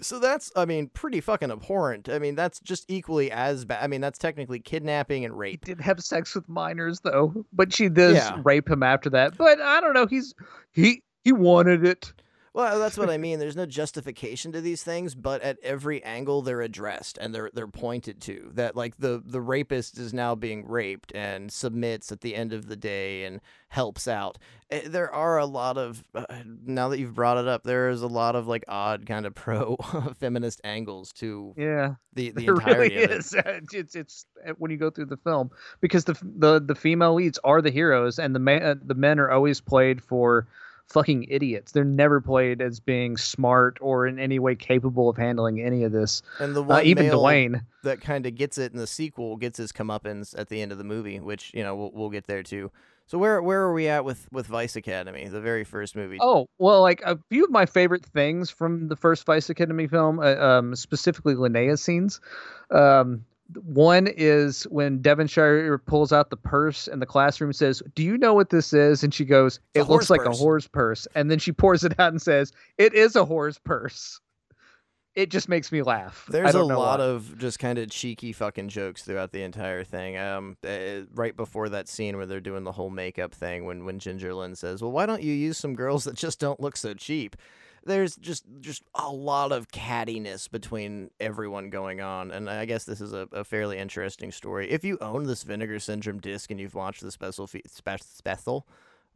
So that's, I mean, pretty fucking abhorrent. I mean, that's just equally as bad. I mean, that's technically kidnapping and rape. he did have sex with minors though, but she does Yeah. rape him after that. But I don't know. He's he he wanted it. Well, that's what I mean. There's no justification to these things, but at every angle they're addressed and they're they're pointed to. That like the the rapist is now being raped and submits at the end of the day and helps out. Eh, There are a lot of uh, now that you've brought it up, there is a lot of like odd kind of pro feminist angles to Yeah. the the There really entirety of it. is. It's it's uh, when you go through the film because the the the female leads are the heroes and the man uh, the men are always played for fucking idiots. They're never played as being smart or in any way capable of handling any of this. And the Uh, even male Dwayne. that kind of gets it in the sequel gets his comeuppance at the end of the movie, which you know we'll, we'll get there too. So where where are we at with with Vice Academy, the very first movie? Oh well, like a few of my favorite things from the first Vice Academy film, uh, um, specifically Linnea scenes. Um, one is when Devonshire pulls out the purse in the classroom and says, "Do you know what this is?" And she goes, "It looks like purse." a horse purse." And then she pours it out and says, "It is a horse purse." It just makes me laugh. There's a lot why. of just kind of cheeky fucking jokes throughout the entire thing. Um, uh, right before that scene where they're doing the whole makeup thing, when when Ginger Lynn says, "Well, why don't you use some girls that just don't look so cheap?" There's just just a lot of cattiness between everyone going on, and I guess this is a, a fairly interesting story. If you own this Vinegar Syndrome disc and you've watched the special fe- spe- special,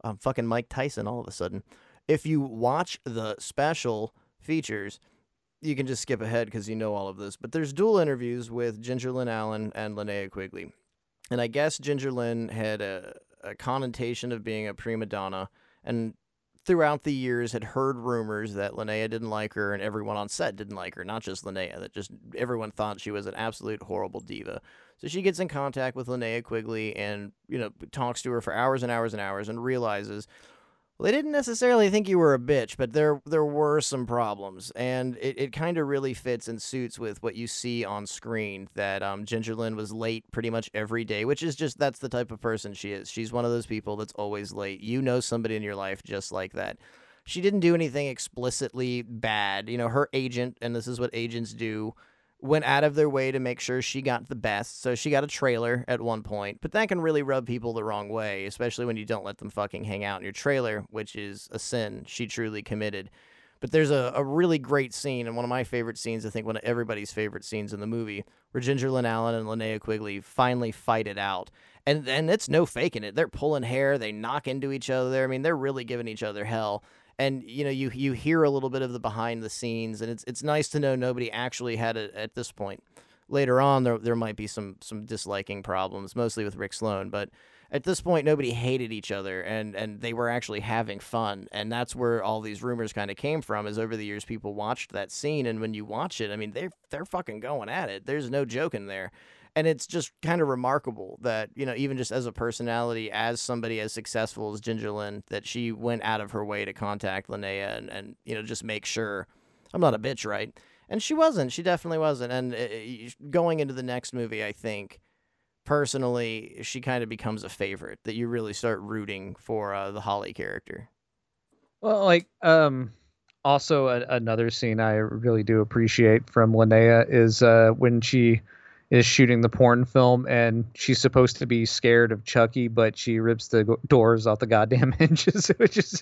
um, fucking Mike Tyson all of a sudden. If you watch the special features, you can just skip ahead because you know all of this. But there's dual interviews with Ginger Lynn Allen and Linnea Quigley, and I guess Ginger Lynn had a, a connotation of being a prima donna, and throughout the years had heard rumors that Linnea didn't like her and everyone on set didn't like her, not just Linnea, that just everyone thought she was an absolute horrible diva. So she gets in contact with Linnea Quigley and, you know, talks to her for hours and hours and hours and realizes well, they didn't necessarily think you were a bitch, but there there were some problems, and it, it kind of really fits and suits with what you see on screen. That um, Ginger Lynn was late pretty much every day, which is just that's the type of person she is. She's one of those people that's always late. You know somebody in your life just like that. She didn't do anything explicitly bad. You know, her agent, and this is what agents do went out of their way to make sure she got the best. So she got a trailer at one point, but that can really rub people the wrong way, especially when you don't let them fucking hang out in your trailer, which is a sin she truly committed. But there's a, a really great scene, and one of my favorite scenes, I think one of everybody's favorite scenes in the movie, where Ginger Lynn Allen and Linnea Quigley finally fight it out. And and it's no faking it. They're pulling hair, they knock into each other. I mean, they're really giving each other hell and you know you you hear a little bit of the behind the scenes and it's it's nice to know nobody actually had it at this point. Later on there there might be some some disliking problems mostly with Rick Sloane but at this point nobody hated each other and and they were actually having fun and that's where all these rumors kind of came from is over the years people watched that scene and when you watch it I mean they're they're fucking going at it. There's no joking there and it's just kind of remarkable that you know even just as a personality as somebody as successful as ginger lynn that she went out of her way to contact linnea and, and you know just make sure i'm not a bitch right? And she wasn't she definitely wasn't and uh, going into the next movie i think personally she kind of becomes a favorite that you really start rooting for uh, the holly character. Well like um also a, another scene i really do appreciate from linnea is uh when she is shooting the porn film and she's supposed to be scared of Chucky, but she rips the doors off the goddamn hinges, which is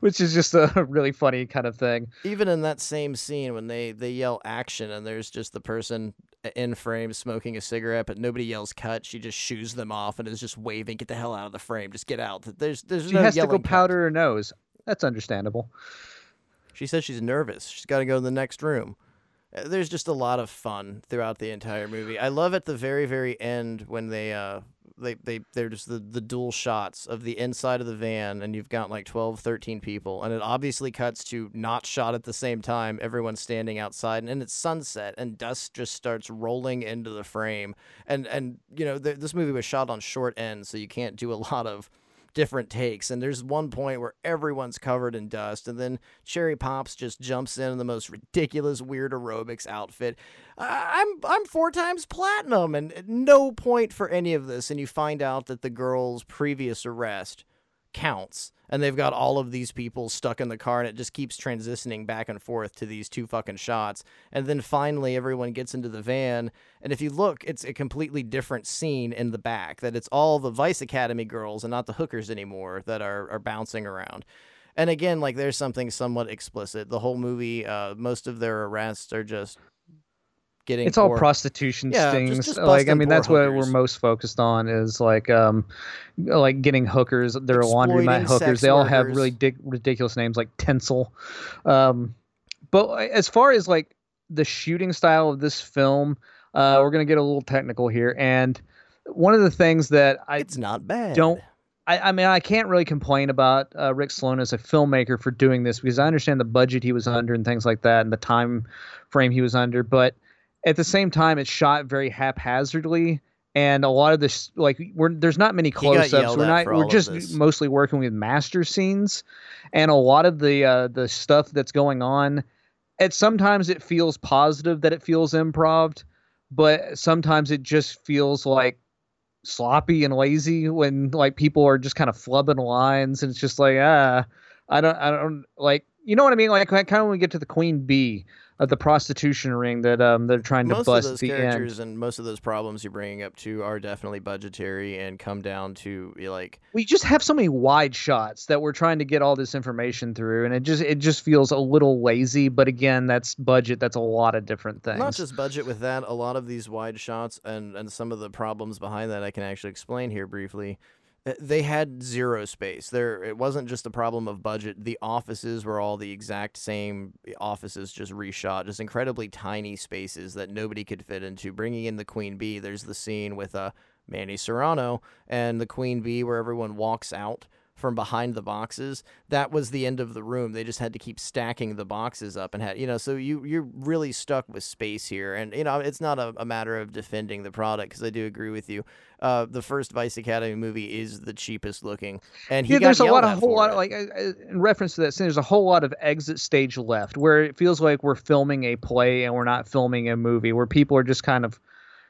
which is just a really funny kind of thing. Even in that same scene when they they yell action and there's just the person in frame smoking a cigarette, but nobody yells cut. She just shoos them off and is just waving, "Get the hell out of the frame! Just get out!" There's there's she no has to go cut. powder her nose. That's understandable. She says she's nervous. She's got to go to the next room. Uh, there's just a lot of fun throughout the entire movie. I love at the very very end when they uh they they they're just the the dual shots of the inside of the van and you've got like 12 13 people and it obviously cuts to not shot at the same time everyone's standing outside and, and it's sunset and dust just starts rolling into the frame and and you know th- this movie was shot on short ends so you can't do a lot of different takes. And there's one point where everyone's covered in dust, and then Cherry Pops just jumps in in the most ridiculous weird aerobics outfit. I'm I'm four times platinum, and no point for any of this. And you find out that the girl's previous arrest counts and they've got all of these people stuck in the car and it just keeps transitioning back and forth to these two fucking shots. And then finally everyone gets into the van and if you look it's a completely different scene in the back that it's all the vice academy girls and not the hookers anymore that are, are bouncing around. And again like there's something somewhat explicit. The whole movie uh, most of their arrests are just getting it's all prostitution Yeah, stings. just like i mean that's what we're most focused on is like um like getting hookers. They're laundromat hookers. they all have really dic- ridiculous names like tinsel. Um but as far as like the shooting style of this film uh we're gonna get a little technical here. And one of the things that i it's not bad. don't I, I mean, I can't really complain about uh, Rick Sloane as a filmmaker for doing this because I understand the budget he was under and things like that, and the time frame he was under. But at the same time, it's shot very haphazardly, and a lot of this, like, we're, there's not many close-ups. We're not. We're just mostly working with master scenes, and a lot of the uh, the stuff that's going on. At sometimes it feels positive that it feels improv, but sometimes it just feels like sloppy and lazy when like people are just kind of flubbing lines and it's just like ah i don't i don't like you know what I mean? Like kind of when we get to the Queen Bee of the prostitution ring that um they're trying to most bust of those the characters end. and most of those problems you're bringing up too are definitely budgetary and come down to like We just have so many wide shots that we're trying to get all this information through, and it just it just feels a little lazy. But again, that's budget. That's a lot of different things. not just budget with that a lot of these wide shots and and some of the problems behind that i can actually explain here briefly they had zero space. There it wasn't just a problem of budget. The offices were all the exact same offices just reshot just incredibly tiny spaces that nobody could fit into. Bringing in the queen bee there's the scene with uh, manny serrano and the queen bee where everyone walks out from behind the boxes that was the end of the room they just had to keep stacking the boxes up and had you know so you you're really stuck with space here and you know it's not a, a matter of defending the product because i do agree with you uh, the first vice academy movie is the cheapest looking and he yeah, got there's a lot of whole lot of like uh, uh, in reference to that scene. There's a whole lot of exit stage left where it feels like we're filming a play and we're not filming a movie. Where people are just kind of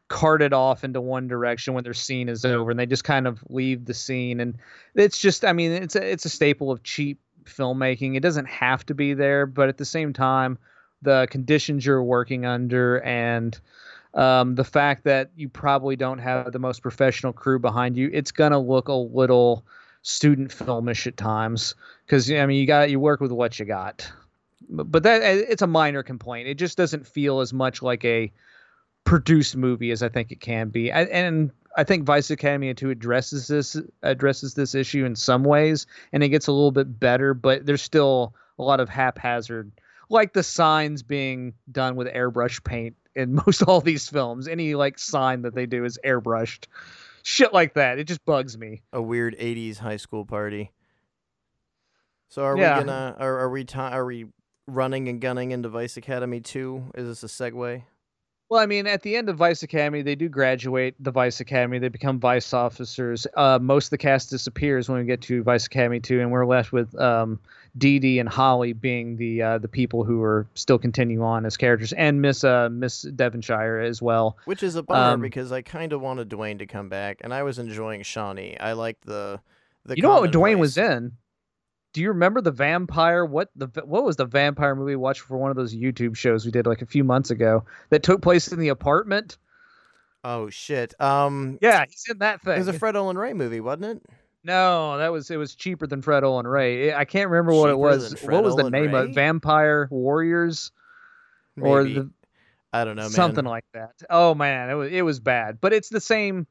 carted off into one direction when their scene is over, and they just kind of leave the scene. And it's just, I mean, it's a it's a staple of cheap filmmaking. It doesn't have to be there, but at the same time, the conditions you're working under and um, the fact that you probably don't have the most professional crew behind you, it's gonna look a little student filmish at times because I mean you got you work with what you got, but that it's a minor complaint. It just doesn't feel as much like a produced movie as I think it can be. I, and I think Vice Academy 2 addresses this addresses this issue in some ways, and it gets a little bit better, but there's still a lot of haphazard, like the signs being done with airbrush paint in most all these films. Any like sign that they do is airbrushed. Shit like that. It just bugs me. a weird 80s high school party so are Yeah. we gonna are, are we ti are we running and gunning into vice academy 2 is this a segue Well, I mean, at the end of Vice Academy, they do graduate the Vice Academy. They become vice officers. Uh, most of the cast disappears when we get to Vice Academy 2, and we're left with um, Dee Dee and Holly being the uh, the people who are still continue on as characters, and Miss uh, Miss Devonshire as well. Which is a bummer Um, because I kind of wanted Dwayne to come back, and I was enjoying Shawnee. I liked the the. you know what Dwayne was in? Do you remember the vampire? What the what was the vampire movie we watched for one of those YouTube shows we did like a few months ago that took place in the apartment? Oh shit! Um, Yeah, he's in that thing. it was a Fred Olen Ray movie, wasn't it? No, that was it was cheaper than Fred Olen Ray. I can't remember what it was. What was the Olin name of Ray? it? Vampire Warriors or the, I don't know, man. something like that. Oh man, it was it was bad. But it's the same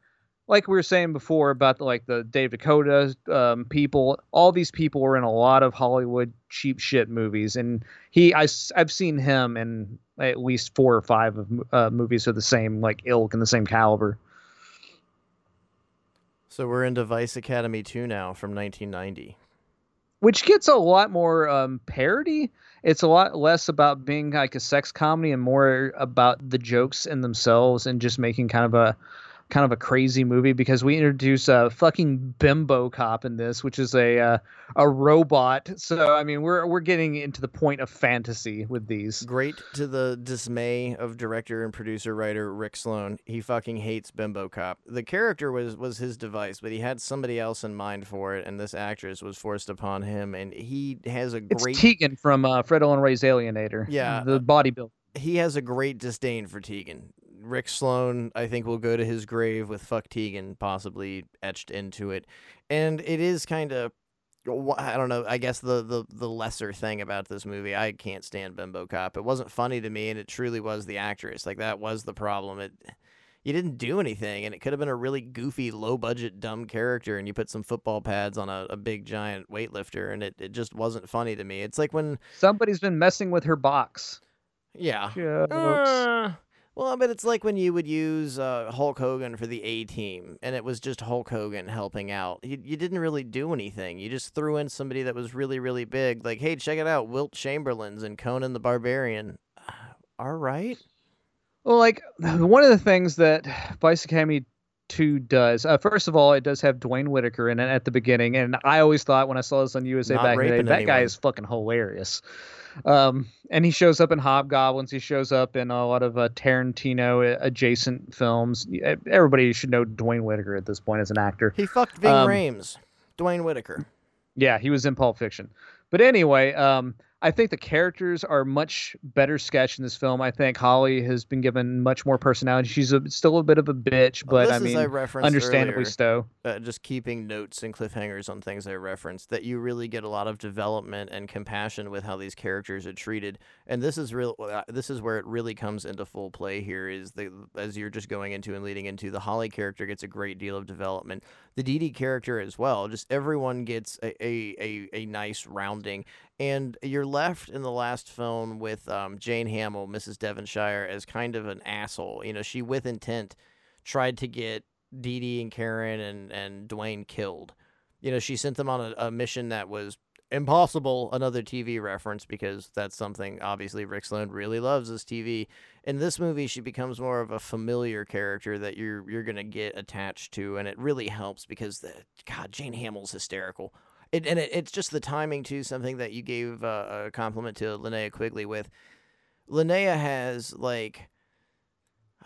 like we were saying before about the, like the Dave DeCoteau um, people. All these people were in a lot of Hollywood cheap shit movies, and he I have seen him in at least four or five of uh, movies of the same like ilk and the same caliber. So we're into Vice Academy 2 now from 1990. which gets a lot more um, parody. It's a lot less about being like a sex comedy and more about the jokes in themselves and just making kind of a kind of a crazy movie because we introduce a fucking bimbo cop in this, which is a uh, a robot. So I mean, we're we're getting into the point of fantasy with these. Great to the dismay of director and producer writer Rick Sloane. He fucking hates Bimbo Cop. The character was was his device, but he had somebody else in mind for it, and this actress was forced upon him. And he has a It's great Teagan from uh, Fred Olen Ray's Alienator. Yeah, the uh, bodybuilder. he has a great disdain for Teagan. Rick Sloane, I think, will go to his grave with "fuck Teagan" possibly etched into it, and it is kind of. I don't know. I guess the, the the lesser thing about this movie, I can't stand Bimbo Cop. It wasn't funny to me, and it truly was the actress. Like that was the problem. It you didn't do anything, and it could have been a really goofy, low budget, dumb character, and you put some football pads on a, a big giant weightlifter, and it, it just wasn't funny to me. It's like when Somebody's been messing with her box. yeah, uh, well, but it's like when you would use uh, Hulk Hogan for the A team, and it was just Hulk Hogan helping out. You, you didn't really do anything. You just threw in somebody that was really, really big. Like, hey, check it out, Wilt Chamberlain's and Conan the Barbarian. All right. Well, like one of the things that Vice Academy 2 does, uh, first of all, it does have Duane Whitaker in it at the beginning, and I always thought when I saw this on USA Not back in the day, that guy is fucking hilarious. Um, and he shows up in Hobgoblins. He shows up in a lot of uh, Tarantino adjacent films. Everybody should know Duane Whitaker at this point as an actor. He fucked Ving Um, Rhames. Duane Whitaker. Yeah, he was in Pulp Fiction. But anyway, um, I think the characters are much better sketched in this film. I think Holly has been given much more personality. She's a, still a bit of a bitch, but this I mean, I understandably earlier, so. uh, just keeping notes and cliffhangers on things I referenced, that you really get a lot of development and compassion with how these characters are treated. And this is real. uh, This is where it really comes into full play. Here is the as you're just going into and leading into the Holly character gets a great deal of development. The Dee Dee character as well. Just everyone gets a a, a, a nice rounding. And you're left in the last film with um, Jayne Hamil, Mrs. Devonshire, as kind of an asshole. You know, she with intent tried to get Dee Dee and Karen and, and Dwayne killed. You know, she sent them on a, a mission that was impossible. Another TV reference because that's something obviously Rick Sloane really loves is TV. In this movie, she becomes more of a familiar character that you're you're gonna get attached to, and it really helps because the God Jayne Hamil's hysterical. It, and it, it's just the timing too. Something that you gave uh, a compliment to Linnea Quigley with. Linnea has like.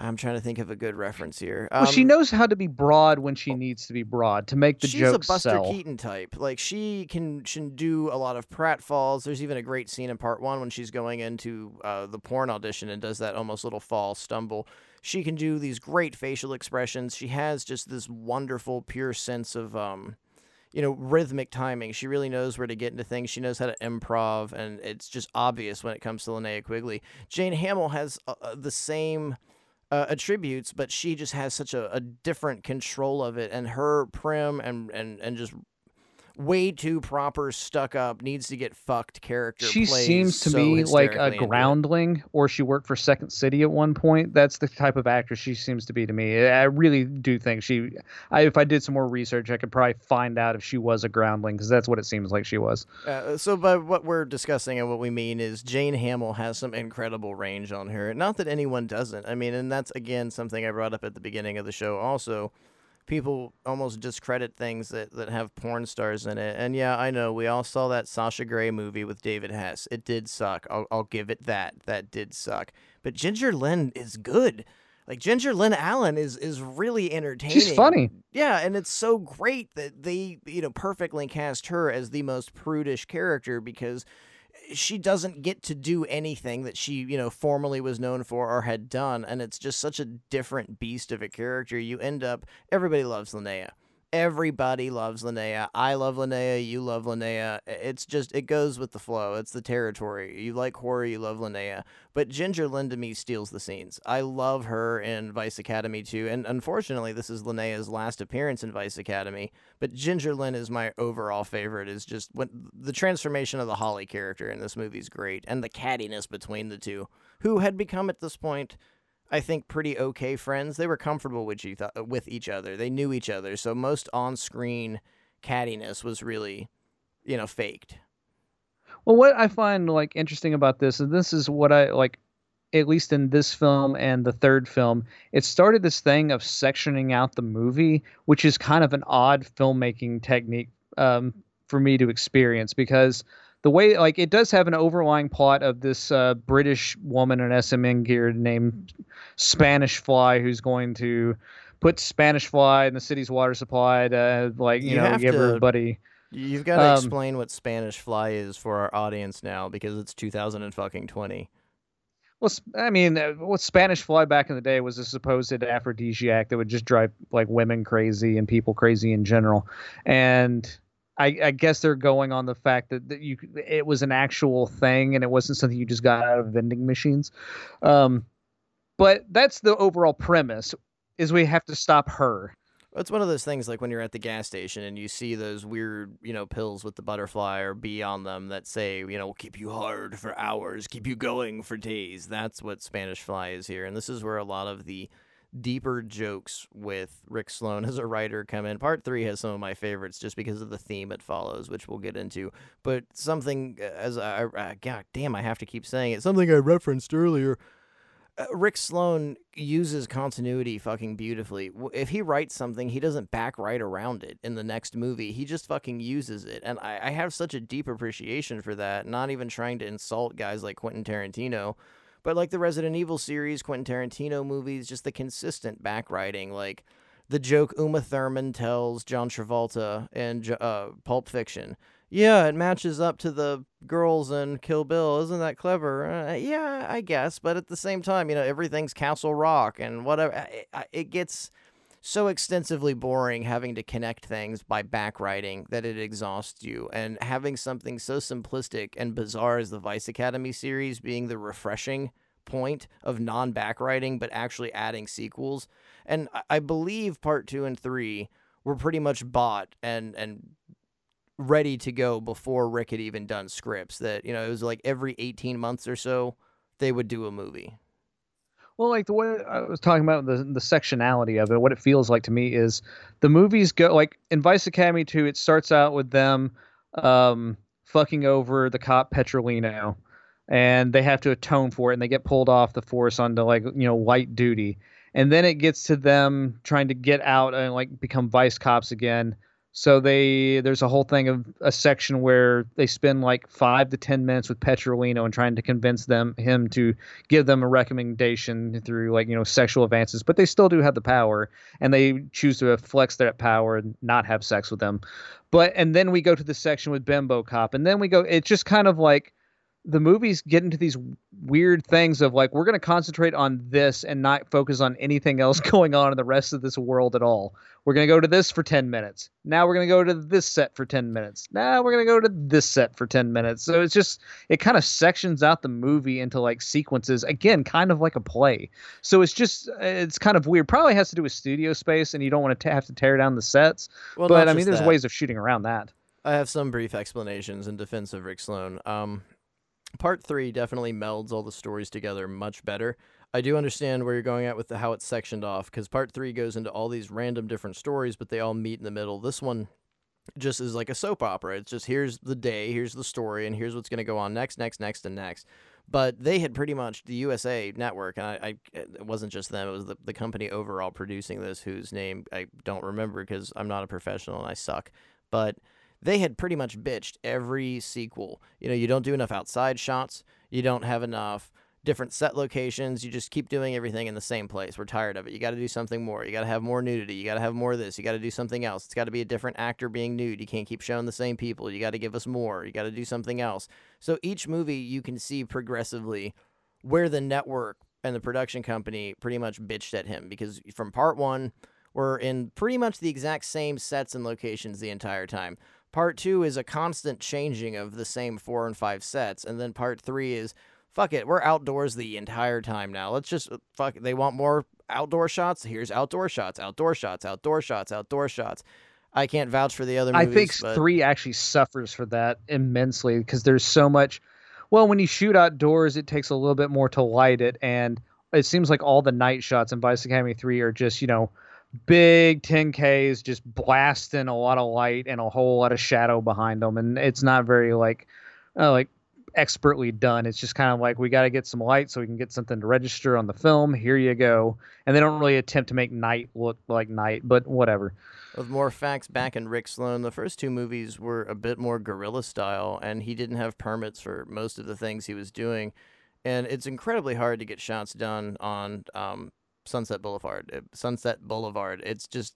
I'm trying to think of a good reference here. well, she Um, knows how to be broad when she needs to be broad to make the she's jokes a Buster sell. Keaton type. Like she can can do a lot of pratfalls. There's even a great scene in part one when she's going into uh, the porn audition and does that almost little fall stumble. She can do these great facial expressions. She has just this wonderful, pure sense of um, you know, rhythmic timing. She really knows where to get into things. She knows how to improv, and it's just obvious when it comes to Linnea Quigley. Jayne Hamil has uh, uh, the same uh, attributes, but she just has such a, a different control of it, and her prim and and and just way too proper, stuck up, needs to get fucked character. She plays seems to so me like a hysterically into it. groundling, or she worked for Second City at one point. That's the type of actress she seems to be to me. I really do think she. I, if I did some more research, I could probably find out if she was a groundling because that's what it seems like she was. Uh, so, by what we're discussing and what we mean is Jayne Hamil has some incredible range on her. Not that anyone doesn't. I mean, and that's again something I brought up at the beginning of the show. Also, people almost discredit things that, that have porn stars in it. And yeah, I know we all saw that Sasha Grey movie with David Hess. It did suck. I'll, I'll give it that. That did suck. But Ginger Lynn is good. Like Ginger Lynn Allen is is really entertaining. She's funny. Yeah, and it's so great that they, you know, perfectly cast her as the most prudish character because she doesn't get to do anything that she, you know, formerly was known for or had done, and it's just such a different beast of a character. You end up everybody loves Linnea. Everybody loves Linnea. I love Linnea. You love Linnea. It's just it goes with the flow. It's the territory. You like horror, you love Linnea. But Ginger Lynn to me steals the scenes. I love her in Vice Academy too, and unfortunately, this is Linnea's last appearance in Vice Academy. But Ginger Lynn is my overall favorite. Is just when the transformation of the Holly character in this movie is great, and the cattiness between the two, who had become at this point. I think pretty okay friends. They were comfortable with each with each other. They knew each other, so most on-screen cattiness was really, you know, faked. Well, what I find like interesting about this, and this is what I like, at least in this film and the third film, it started this thing of sectioning out the movie, which is kind of an odd filmmaking technique um, for me to experience because the way like it does have an overlying plot of this uh, British woman in S&M gear named Spanish Fly who's going to put Spanish Fly in the city's water supply to like you, You know give to- everybody. You've got to Um, explain what Spanish fly is for our audience now because it's 2000 and fucking 20. Well, I mean, uh, what Spanish fly back in the day was a supposed aphrodisiac that would just drive like women crazy and people crazy in general. And I, I guess they're going on the fact that, that you it was an actual thing and it wasn't something you just got out of vending machines. Um, but that's the overall premise: is we have to stop her. It's one of those things like when you're at the gas station and you see those weird, you know, pills with the butterfly or bee on them that say, you know, will keep you hard for hours, keep you going for days. That's what Spanish fly is here. And this is where a lot of the deeper jokes with Rick Sloane as a writer come in. Part three has some of my favorites just because of the theme it follows, which we'll get into. But something uh, as I, I God damn, I have to keep saying it. Something I referenced earlier. Uh, Rick Sloane uses continuity fucking beautifully. If he writes something, he doesn't back right around it in the next movie. He just fucking uses it. And I, I have such a deep appreciation for that, not even trying to insult guys like Quentin Tarantino. But like the Resident Evil series, Quentin Tarantino movies, just the consistent back writing. Like the joke Uma Thurman tells John Travolta in uh, Pulp Fiction yeah, it matches up to the girls in Kill Bill. Isn't that clever? Uh, yeah, I guess. But at the same time, you know, everything's Castle Rock and whatever. It, it gets so extensively boring having to connect things by backwriting that it exhausts you. And having something so simplistic and bizarre as the Vice Academy series being the refreshing point of non backwriting, but actually adding sequels. And I believe part two and three were pretty much bought and and ready to go before Rick had even done scripts. That you know it was like every eighteen months or so they would do a movie. Well, like the way I was talking about the the sectionality of it, what it feels like to me is the movies go like in Vice Academy 2, it starts out with them um, fucking over the cop Petrolino, and they have to atone for it, and they get pulled off the force onto like you know light duty, and then it gets to them trying to get out and like become vice cops again so they there's a whole thing of a section where they spend like five to ten minutes with Petrolino and trying to convince them him to give them a recommendation through like you know sexual advances, but they still do have the power, and they choose to flex that power and not have sex with them. But and then we go to the section with Bimbo Cop, and then we go. It's just kind of like the movies get into these weird things of like we're going to concentrate on this and not focus on anything else going on in the rest of this world at all. We're going to go to this for 10 minutes. Now we're going to go to this set for 10 minutes. Now we're going to go to this set for 10 minutes. So it's just it kind of sections out the movie into like sequences again kind of like a play. So it's just it's kind of weird. Probably has to do with studio space and you don't want to have to tear down the sets. Well, but I mean there's that. ways of shooting around that. I have some brief explanations in defense of Rick Sloane. Um, part three definitely melds all the stories together much better. I do understand where you're going at with the how it's sectioned off because part three goes into all these random different stories, but they all meet in the middle. This one just is like a soap opera. It's just here's the day, here's the story, and here's what's going to go on next, next, next, and next. But they had pretty much the USA network, and I, I it wasn't just them; it was the, the company overall producing this, whose name I don't remember because I'm not a professional and I suck. But they had pretty much bitched every sequel. You know, you don't do enough outside shots, you don't have enough different set locations. You just keep doing everything in the same place. We're tired of it. You got to do something more. You got to have more nudity. You got to have more of this. You got to do something else. It's got to be a different actor being nude. You can't keep showing the same people. You got to give us more. You got to do something else. So each movie you can see progressively where the network and the production company pretty much bitched at him because from part 1 we're in pretty much the exact same sets and locations the entire time. Part two is a constant changing of the same four and five sets, and then part three is fuck it, we're outdoors the entire time now. Let's just uh, fuck. It. They want more outdoor shots. Here's outdoor shots, outdoor shots, outdoor shots, outdoor shots. I can't vouch for the other. Movies, I think but... three actually suffers for that immensely because there's so much. Well, when you shoot outdoors, it takes a little bit more to light it, and it seems like all the night shots in Vice Academy three are just you know big 10Ks just blasting a lot of light and a whole lot of shadow behind them. And it's not very like, uh, like expertly done. It's just kind of like we got to get some light so we can get something to register on the film. Here you go. And they don't really attempt to make night look like night, but whatever. With more facts back in Rick Sloane, the first two movies were a bit more guerrilla style, and he didn't have permits for most of the things he was doing. And it's incredibly hard to get shots done on um, Sunset Boulevard. Uh, Sunset Boulevard. It's just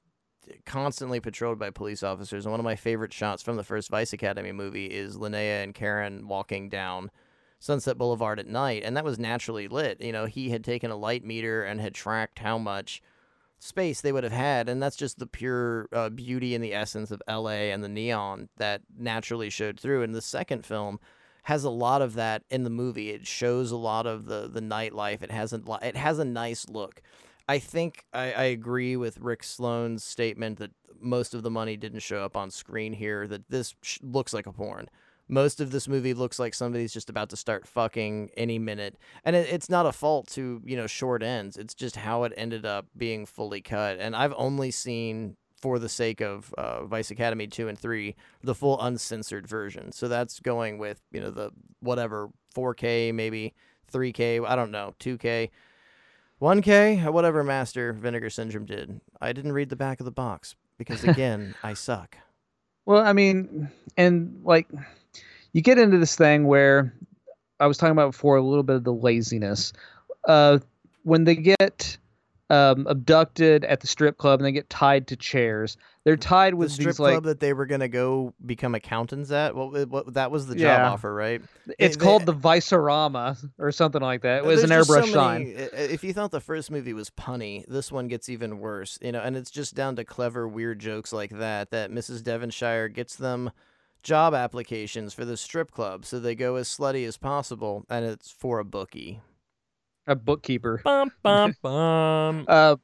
constantly patrolled by police officers. And one of my favorite shots from the first Vice Academy movie is Linnea and Karen walking down Sunset Boulevard at night, and that was naturally lit. You know, he had taken a light meter and had tracked how much space they would have had, and that's just the pure uh, beauty and the essence of LA and the neon that naturally showed through. In the second film, has a lot of that in the movie. It shows a lot of the the nightlife. It has a it has a nice look. I think I, I agree with Rick Sloane's statement that most of the money didn't show up on screen here. That this sh- looks like a porn. Most of this movie looks like somebody's just about to start fucking any minute, and it, it's not a fault to you know short ends. It's just how it ended up being fully cut. And I've only seen for the sake of uh, Vice Academy 2 and 3, the full uncensored version. So that's going with, you know, the whatever 4K, maybe 3K, I don't know, 2K, 1K, whatever Master Vinegar Syndrome did. I didn't read the back of the box because, again, I suck. Well, I mean, and like, you get into this thing where I was talking about before a little bit of the laziness. Uh, when they get um, abducted at the strip club and they get tied to chairs. They're tied with The strip these club like that they were gonna go become accountants at. What, what that was the job Yeah. offer, right? it's they- called the Visorama or something like that. It was an just so airbrush sign. If you thought the first movie was punny, this one gets even worse. You know, and it's just down to clever, weird jokes like that that Mrs. Devonshire gets them job applications for the strip club, so they go as slutty as possible, and it's for a bookie. A bookkeeper. Bum bum bum. Uh,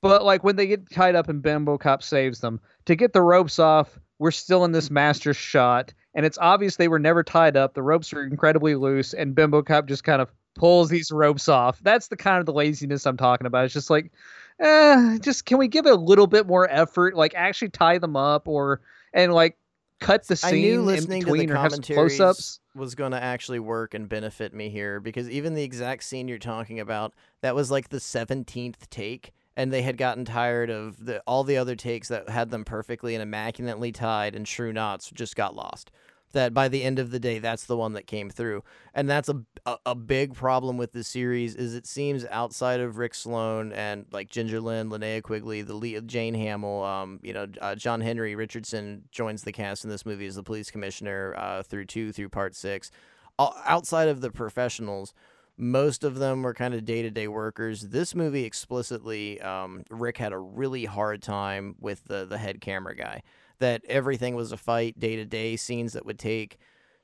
but like when they get tied up and Bimbo Cop saves them, to get the ropes off, we're still in this master shot, and it's obvious they were never tied up. The ropes are incredibly loose, and Bimbo Cop just kind of pulls these ropes off. That's the kind of the laziness I'm talking about. It's just like, eh, just can we give it a little bit more effort? Like actually tie them up or and like cut the I scene knew in listening to the between or have some close-ups. was going to actually work and benefit me here because even the exact scene you're talking about, that was like the 17th take and they had gotten tired of the all the other takes that had them perfectly and immaculately tied and true knots just got lost. That by the end of the day, that's the one that came through, and that's a, a a big problem with the series. Is it seems outside of Rick Sloane and like Ginger Lynn, Linnea Quigley, the lead, Jayne Hamil, um, you know, uh, John Henry Richardson joins the cast in this movie as the police commissioner uh, through two through part six. Outside of the professionals, most of them were kind of day to day workers. This movie explicitly, um, Rick had a really hard time with the the head camera guy. That everything was a fight, day to day scenes that would take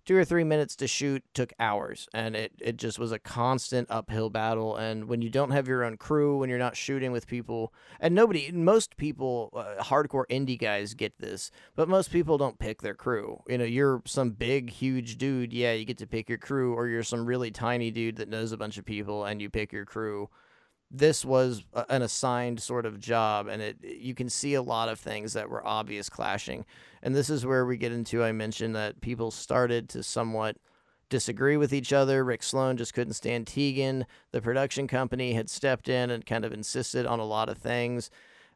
two or three minutes to shoot took hours, and it it just was a constant uphill battle. And when you don't have your own crew, when you're not shooting with people, and nobody, most people, uh, hardcore indie guys get this, but most people don't pick their crew. You know, you're some big, huge dude, yeah, you get to pick your crew, or you're some really tiny dude that knows a bunch of people and you pick your crew. This was an assigned sort of job, and it you can see a lot of things that were obvious clashing. And this is where we get into I mentioned that people started to somewhat disagree with each other. Rick Sloane just couldn't stand Teagan. The production company had stepped in and kind of insisted on a lot of things.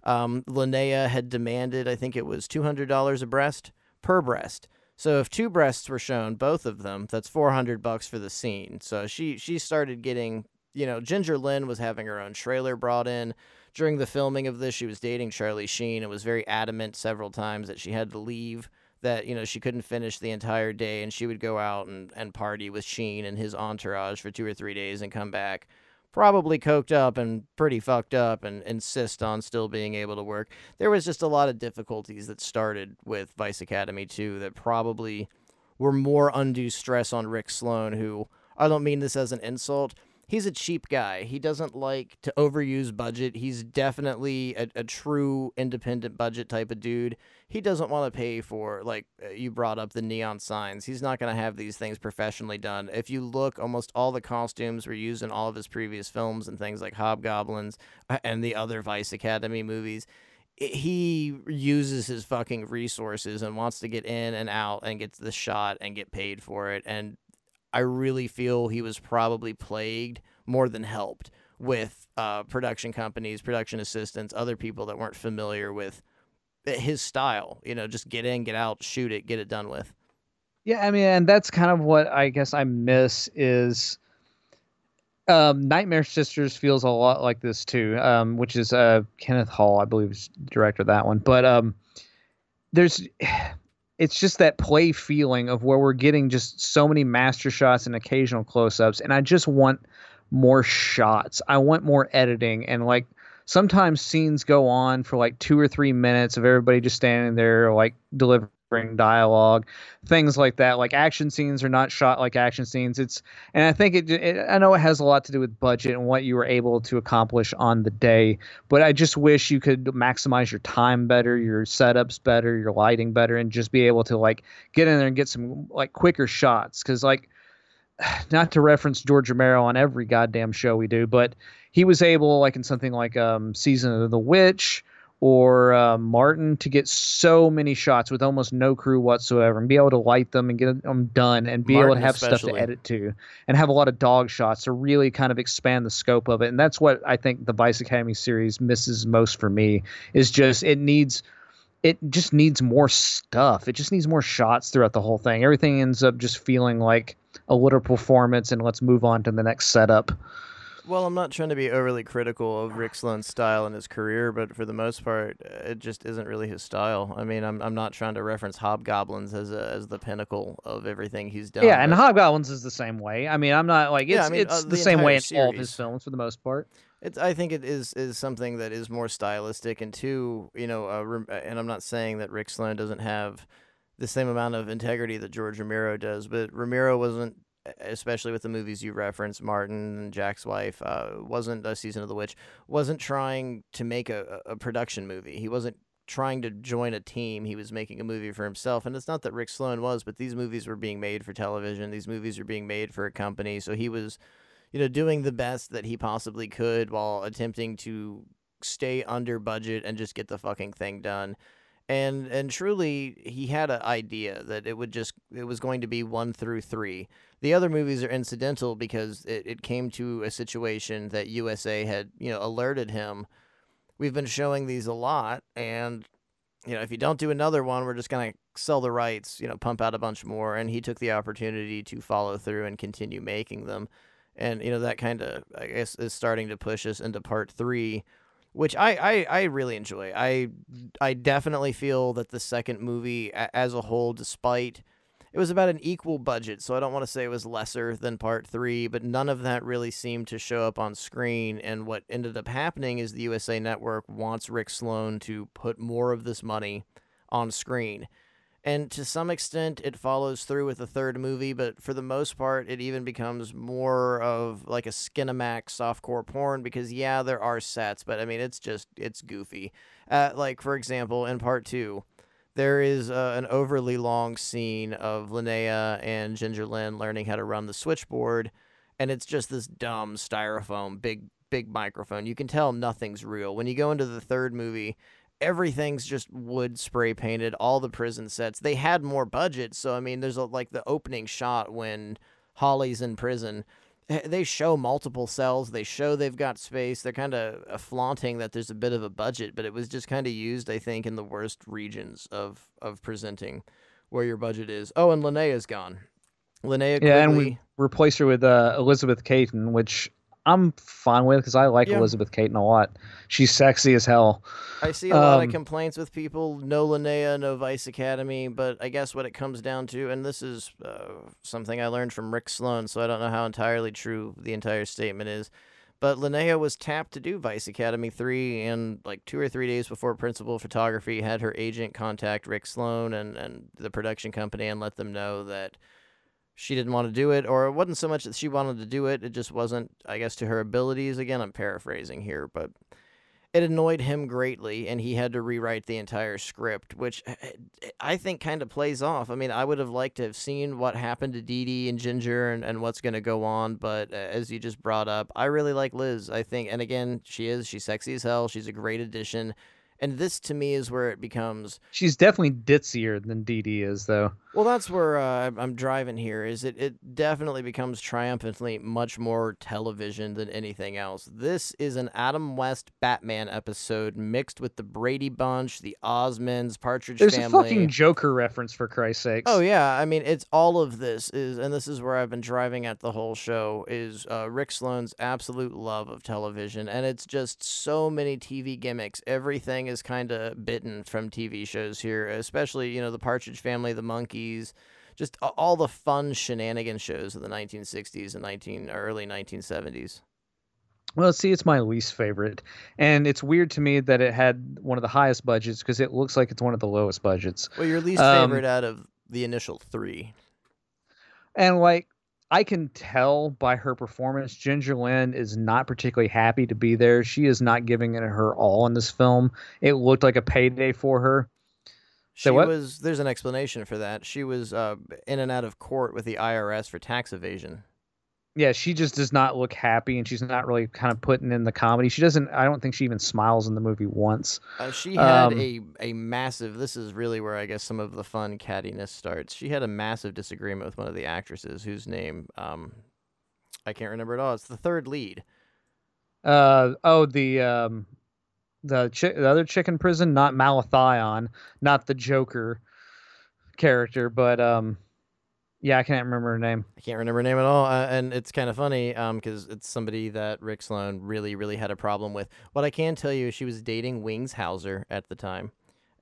Um, Linnea had demanded, I think it was $200 a breast per breast. So if two breasts were shown, both of them, that's 400 bucks for the scene. So she she started getting, you know, Ginger Lynn was having her own trailer brought in. During the filming of this, she was dating Charlie Sheen and was very adamant several times that she had to leave that you know she couldn't finish the entire day and she would go out and, and party with Sheen and his entourage for two or three days and come back probably coked up and pretty fucked up and insist on still being able to work. There was just a lot of difficulties that started with Vice Academy 2 that probably were more undue stress on Rick Sloane, who I don't mean this as an insult. He's a cheap guy. He doesn't like to overuse budget. He's definitely a, a true independent budget type of dude. He doesn't want to pay for, like, uh, you brought up the neon signs. He's not going to have these things professionally done. If you look, almost all the costumes were used in all of his previous films and things like Hobgoblins uh, and the other Vice Academy movies he uses his fucking resources and wants to get in and out and get the shot and get paid for it. And I really feel he was probably plagued more than helped with uh, production companies, production assistants, other people that weren't familiar with his style. You know, just get in, get out, shoot it, get it done with. Yeah, I mean, and that's kind of what I guess I miss is um, Nightmare Sisters feels a lot like this too, um, which is uh, Kenneth Hall, I believe, is director of that one. But um, there's, it's just that play feeling of where we're getting just so many master shots and occasional close-ups, and I just want more shots. I want more editing, and like sometimes scenes go on for like two or three minutes of everybody just standing there like delivering dialogue things like that. Like action scenes are not shot like action scenes. It's and i think it, it i know it has a lot to do with budget and what you were able to accomplish on the day but i just wish you could maximize your time better your setups better your lighting better and just be able to like get in there and get some like quicker shots. Because like not to reference George Romero on every goddamn show we do, but he was able, like in something like um, Season of the Witch or uh, Martin, to get so many shots with almost no crew whatsoever and be able to light them and get them done and be able to have stuff to edit to and have a lot of dog shots to really kind of expand the scope of it. And that's what I think the Vice Academy series misses most for me is just it needs it just needs more stuff. It just needs more shots throughout the whole thing. Everything ends up just feeling like a little performance and let's move on to the next setup. Well, I'm not trying to be overly critical of Rick Sloane's style and his career, but for the most part, uh, it just isn't really his style. I mean, I'm I'm not trying to reference Hobgoblins as a, as the pinnacle of everything he's done. Yeah, and Hobgoblins is the same way. I mean, I'm not like it's Yeah, I mean, it's uh, the, the same way in entire all of his films for the most part. It's. I think it is is something that is more stylistic, and two, you know, uh, and I'm not saying that Rick Sloane doesn't have the same amount of integrity that George Romero does, but Romero wasn't, especially with the movies you referenced, Martin and Jack's wife, uh, wasn't a Season of the Witch, wasn't trying to make a, a production movie. He wasn't trying to join a team. He was making a movie for himself, and it's not that Rick Sloane was, but these movies were being made for television. These movies were being made for a company, so he was you know, doing the best that he possibly could while attempting to stay under budget and just get the fucking thing done. And and truly, he had an idea that it would just it was going to be one through three. The other movies are incidental because it, it came to a situation that USA had you know alerted him. We've been showing these a lot, and you know if you don't do another one, we're just gonna sell the rights, you know, pump out a bunch more. And he took the opportunity to follow through and continue making them and you know that kind of I guess is starting to push us into part three, which I, I I really enjoy. I I definitely feel that the second movie as a whole, despite it was about an equal budget, so I don't want to say it was lesser than part three, but none of that really seemed to show up on screen. And what ended up happening is the USA Network wants Rick Sloane to put more of this money on screen. And to some extent, it follows through with the third movie, but for the most part, it even becomes more of like a Skinamax softcore porn because, yeah, there are sets, but I mean, it's just, it's goofy. Uh, like, for example, in part two, there is uh, an overly long scene of Linnea and Ginger Lynn learning how to run the switchboard, and it's just this dumb styrofoam, big, big microphone. You can tell nothing's real. When you go into the third movie, everything's just wood spray painted all the prison sets. They had more budget so i mean there's a, like the opening shot when holly's in prison eh, they show multiple cells they show they've got space they're kind of flaunting that there's a bit of a budget but it was just kind of used i think in the worst regions of of presenting where your budget is. Oh and linnea's gone. Linnea Yeah, and we replaced her with uh, Elizabeth Kaitan, which I'm fine with because I like Yeah. Elizabeth Kaitan a lot. She's sexy as hell. I see a lot of Um, complaints with people. No Linnea, no Vice Academy. But I guess what it comes down to, and this is uh, something I learned from Rick Sloane, so I don't know how entirely true the entire statement is. But Linnea was tapped to do Vice Academy 3, and like two or three days before Principal Photography had her agent contact Rick Sloane and, and the production company and let them know that she didn't want to do it, or it wasn't so much that she wanted to do it, it just wasn't, I guess, to her abilities. Again, I'm paraphrasing here, but it annoyed him greatly and he had to rewrite the entire script which eh, i think kind of plays off i mean i would have liked to have seen what happened to Dee Dee and ginger and, and what's going to go on but uh, as you just brought up i really like liz i think and again she is she's sexy as hell she's a great addition and this to me is where it becomes She's definitely ditzier than Dee Dee is, though. well, that's where uh, I'm- I'm driving here. Is it? It definitely becomes triumphantly much more television than anything else. This is an Adam West Batman episode mixed with the Brady Bunch, the Osmonds, Partridge There's Family. a fucking Joker reference for Christ's sakes. Oh yeah, I mean it's all of this is, and this is where I've been driving at the whole show is uh, Rick Sloane's absolute love of television, and it's just so many TV gimmicks. Everything is kind of bitten from TV shows here, especially you know the Partridge Family, the Monkees, just all the fun shenanigan shows of the 1960s and 19 early 1970s. Well, see, it's my least favorite, and it's weird to me that it had one of the highest budgets because it looks like it's one of the lowest budgets. Well, your least Um, favorite out of the initial three. And like, I can tell by her performance, Ginger Lynn is not particularly happy to be there. She is not giving it her all in this film. It looked like a payday for her. She what? was. There's an explanation for that. She was uh, in and out of court with the IRS for tax evasion. Yeah, she just does not look happy, and she's not really kind of putting in the comedy. She doesn't. I don't think she even smiles in the movie once. Uh, she had Um, a a massive. This is really where I guess some of the fun cattiness starts. She had a massive disagreement with one of the actresses, whose name um, I can't remember at all. It's the third lead. Uh oh, the um, the chi- the other chick in prison, not Malathion, not the Joker character, but um, Yeah, I can't remember her name. I can't remember her name at all, uh, and it's kind of funny because it's somebody that Rick Sloane really, really had a problem with. What I can tell you is she was dating Wings Hauser at the time.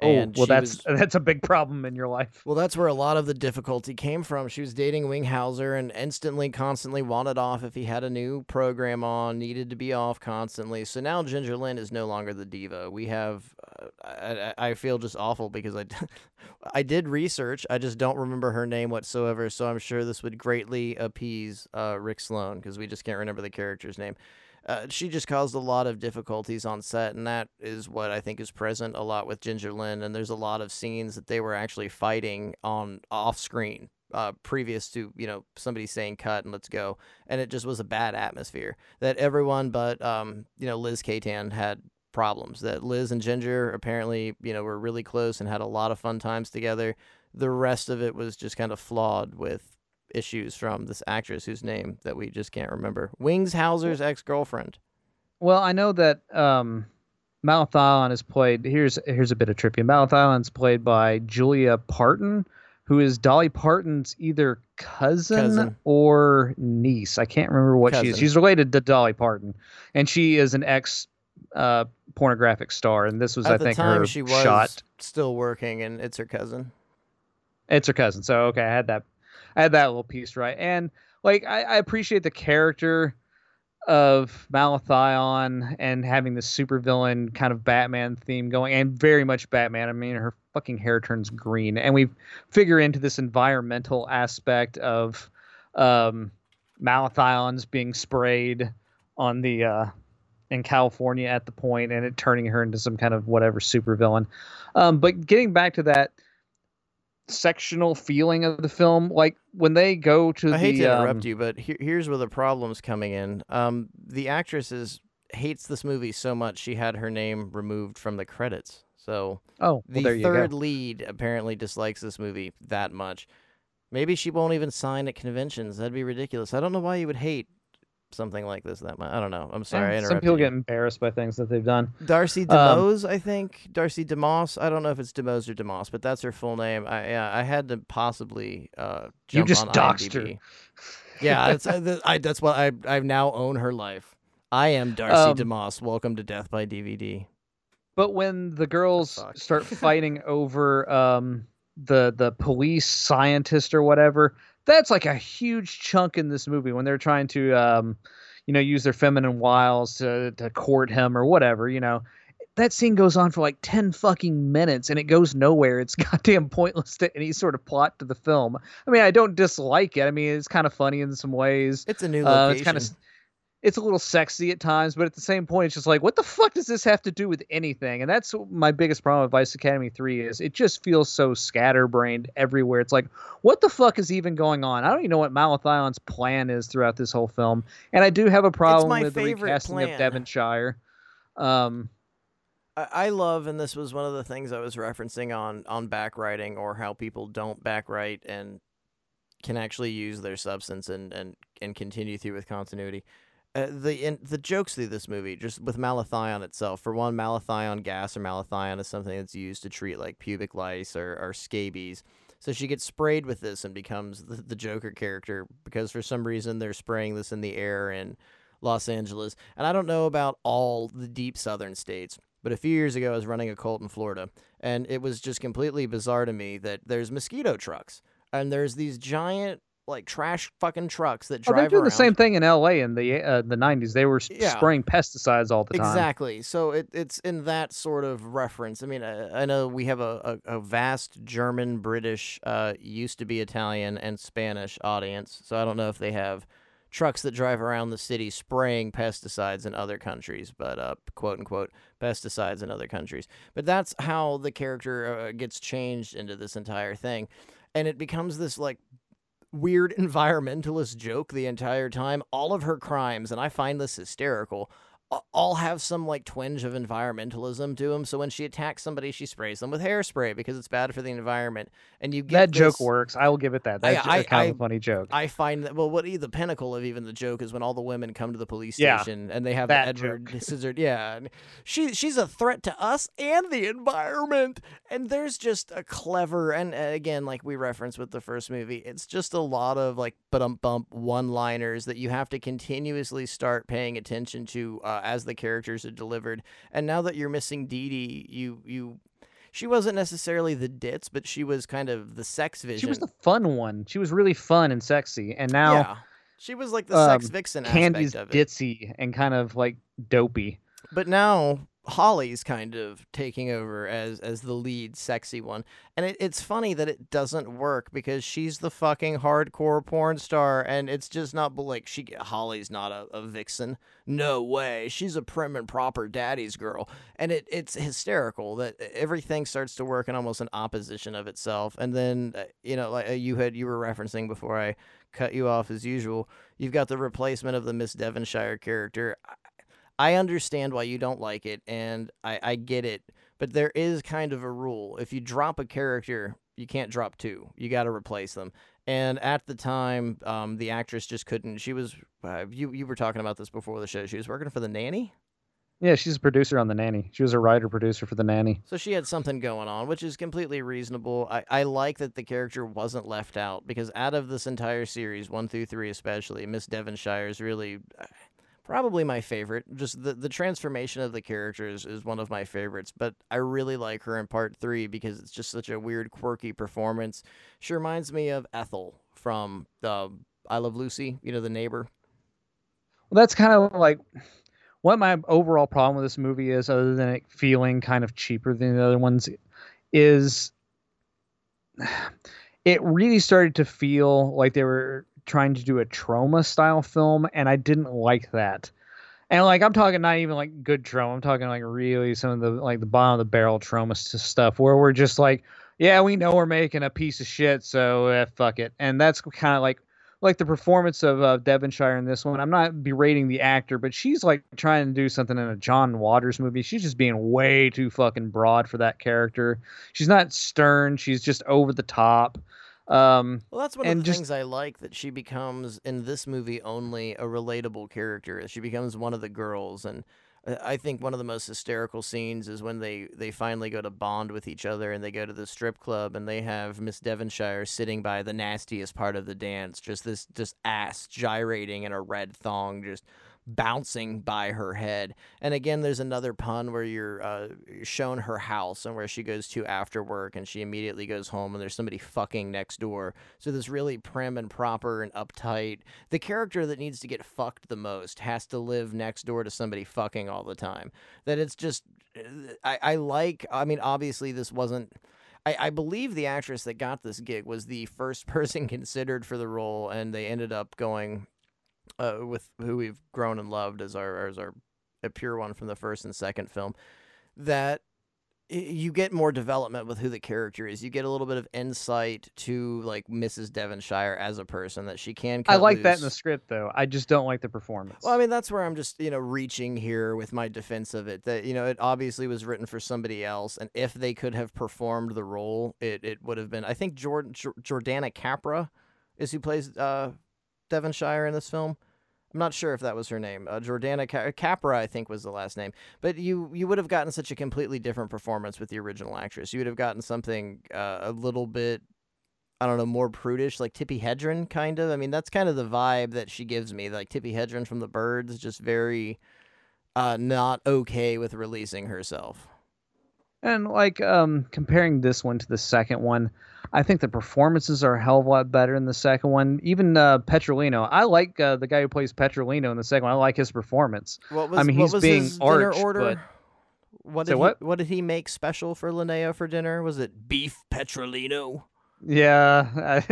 And oh, well, that's was- that's a big problem in your life. well, that's where a lot of the difficulty came from. She was dating Wings Hauser and instantly, constantly wanted off if he had a new program on, needed to be off constantly. So now Ginger Lynn is no longer the diva. We have, uh, I, I I feel just awful because I, I did research. I just don't remember her name whatsoever. So I'm sure this would greatly appease uh, Rick Sloane because we just can't remember the character's name. Uh, she just caused a lot of difficulties on set, and that is what I think is present a lot with Ginger Lynn. And there's a lot of scenes that they were actually fighting on off screen, uh, previous to you know somebody saying cut and let's go, and it just was a bad atmosphere that everyone but um, you know Liz Kaitan had problems. That Liz and Ginger apparently you know were really close and had a lot of fun times together. The rest of it was just kind of flawed with issues from this actress whose name that we just can't remember. Wings Hauser's ex girlfriend. Well, I know that um, Malathion is played. Here's here's a bit of trivia. Malathion's played by Julia Parton, who is Dolly Parton's either cousin, Cousin. or niece. I can't remember what she is. She's related to Dolly Parton, and she is an ex uh, pornographic star. And this was, At I think, time, her she was shot. still working, and it's her cousin. It's her cousin. So okay, I had that I had that little piece right. And like I, I appreciate the character of Malathion and having the supervillain kind of Batman theme going and very much Batman. I mean her fucking hair turns green. And we figure into this environmental aspect of um Malathion's being sprayed on the uh in California at the point and it turning her into some kind of whatever supervillain. Um, but getting back to that sectional feeling of the film. Like when they go to I the hate to interrupt um, you, but here, here's where the problem's coming in. Um, the actress is hates this movie so much she had her name removed from the credits. So Oh, well, the third go. lead apparently dislikes this movie that much. Maybe she won't even sign at conventions. That'd be ridiculous. I don't know why you would hate something like this that much. I don't know. I'm sorry. Some people get embarrassed by things that they've done. Darcy Um, DeMose, I think. Darcy DeMoss. I don't know if it's DeMose or Demos, but that's her full name. I yeah, I had to possibly uh You just on doxed her. Yeah, that's uh, I, that's what I I now own her life. I am Darcy Um, DeMoss. Welcome to Death by DVD. But when the girls fuck? start fighting over um, the the police scientist or whatever, that's like a huge chunk in this movie when they're trying to um, you know use their feminine wiles to to court him or whatever. You know, that scene goes on for like ten fucking minutes and it goes nowhere. It's goddamn pointless to any sort of plot to the film. I mean, I don't dislike it. I mean, it's kind of funny in some ways. It's a new Uh, location. it's kind of it's a little sexy at times, but at the same point, it's just like, what the fuck does this have to do with anything? And that's my biggest problem with Vice Academy Three is it just feels so scatterbrained everywhere. It's like, what the fuck is even going on? I don't even know what Malathion's plan is throughout this whole film, and I do have a problem with the recasting of. Devonshire. Um, I, I love, and this was one of the things I was referencing on on backwriting or how people don't backwrite and can actually use their substance and and and continue through with continuity. Uh, the in, the jokes through this movie, just with malathion itself. For one, malathion gas or malathion is something that's used to treat like pubic lice or, or scabies. So she gets sprayed with this and becomes the, the Joker character because for some reason they're spraying this in the air in Los Angeles. And I don't know about all the deep southern states, but a few years ago I was running a cult in Florida, and it was just completely bizarre to me that there's mosquito trucks and there's these giant like trash fucking trucks that oh, drive they're doing around. the same thing in L.A. in the uh, the '90s. They were Yeah. spraying pesticides all the time. Exactly. So it, it's in that sort of reference. I mean, I, I know we have a, a, a vast German, British, uh, used to be Italian, and Spanish audience. So I don't know if they have trucks that drive around the city spraying pesticides in other countries, but uh, quote unquote pesticides in other countries. But that's how the character uh, gets changed into this entire thing. And it becomes this like weird environmentalist joke the entire time. All of her crimes, and I find this hysterical, all have some like twinge of environmentalism to them. So when she attacks somebody, she sprays them with hairspray because it's bad for the environment. And you get that joke works. I will give it that. That's I- kind I- of a funny joke. I find that well, what the pinnacle of even the joke is when all the women come to the police Yeah, station and they have that Edward joke. Scissored. Yeah, and she she's a threat to us and the environment. And there's just a clever and uh, again, like we referenced with the first movie, it's just a lot of like bump bump one liners that you have to continuously start paying attention to uh, as the characters are delivered. And now that you're missing Dee Dee, you you. She wasn't necessarily the ditz, but she was kind of the sex vision. she was the fun one. She was really fun and sexy. And now yeah. She was like the sex um, vixen Candy's aspect of it. ditzy and kind of like dopey. But now Holly's kind of taking over as as the lead sexy one. And it, it's funny that it doesn't work because she's the fucking hardcore porn star and it's just not like she Holly's not a, a vixen. No way. She's a prim and proper daddy's girl. And it it's hysterical that everything starts to work in almost an opposition of itself. And then uh, you know like uh, you had you were referencing before I cut you off as usual. You've got the replacement of the Miss Devonshire character. I understand why you don't like it, and I, I get it. But there is kind of a rule: if you drop a character, you can't drop two. You got to replace them. And at the time, um, the actress just couldn't. She was uh, you you were talking about this before the show. She was working for the nanny, Yeah, she's a producer on The Nanny. She was a writer producer for The Nanny. so she had something going on, which is completely reasonable. I, I like that the character wasn't left out because out of this entire series, one through three especially, Miss Devonshire is really uh, probably my favorite. Just the, the transformation of the characters is one of my favorites, but I really like her in part three because it's just such a weird, quirky performance. She reminds me of Ethel from uh, I Love Lucy, you know, the neighbor. Well, that's kind of like what my overall problem with this movie is, other than it feeling kind of cheaper than the other ones, is it really started to feel like they were trying to do a Troma style film, and I didn't like that. And like I'm talking not even like good Troma, I'm talking like really some of the like the bottom of the barrel Troma stuff where we're just like, yeah, we know we're making a piece of shit, so eh, fuck it. And that's kind of like like the performance of uh, Devonshire in this one. I'm not berating the actor, but she's like trying to do something in a John Waters movie. She's just being way too fucking broad for that character. She's not stern. She's just over the top. Um, Well, that's one of the just- things I like that she becomes in this movie only a relatable character. She becomes one of the girls, and uh, I think one of the most hysterical scenes is when they they finally go to bond with each other and they go to the strip club and they have Miss Devonshire sitting by the nastiest part of the dance, just this just ass gyrating in a red thong, just bouncing by her head. And again, there's another pun where you're uh, shown her house and where she goes to after work, and she immediately goes home, and there's somebody fucking next door. So this really prim and proper and uptight. The character that needs to get fucked the most has to live next door to somebody fucking all the time. That it's just, I, I like. I mean, obviously this wasn't. I, I believe the actress that got this gig was the first person considered for the role, and they ended up going uh, with who we've grown and loved as our as our a pure one from the first and second film. That you get more development with who the character is. You get a little bit of insight to like Mrs. Devonshire as a person that she can. I like that in the script though. I just don't like the performance. Well, I mean, that's where I'm just, you know, reaching here with my defense of it. That, you know, it obviously was written for somebody else. And if they could have performed the role, it, it would have been, I think Jordan, Jordana Capra is who plays uh, Devonshire in this film. I'm not sure if that was her name. Uh, Jordana Ca- Capra, I think, was the last name. But you you would have gotten such a completely different performance with the original actress. You would have gotten something uh, a little bit, I don't know, more prudish, like Tippi Hedren, kind of. I mean, that's kind of the vibe that she gives me. Like Tippi Hedren from The Birds, just very uh, not okay with releasing herself. And like um comparing this one to the second one, I think the performances are a hell of a lot better in the second one. Even uh, Petrolino, I like uh, the guy who plays Petrolino in the second one. I like his performance. What was, I mean, what he's being arch, order? but- What did what? He, what did he make special for Linnea for dinner? Was it beef petrolino? Yeah,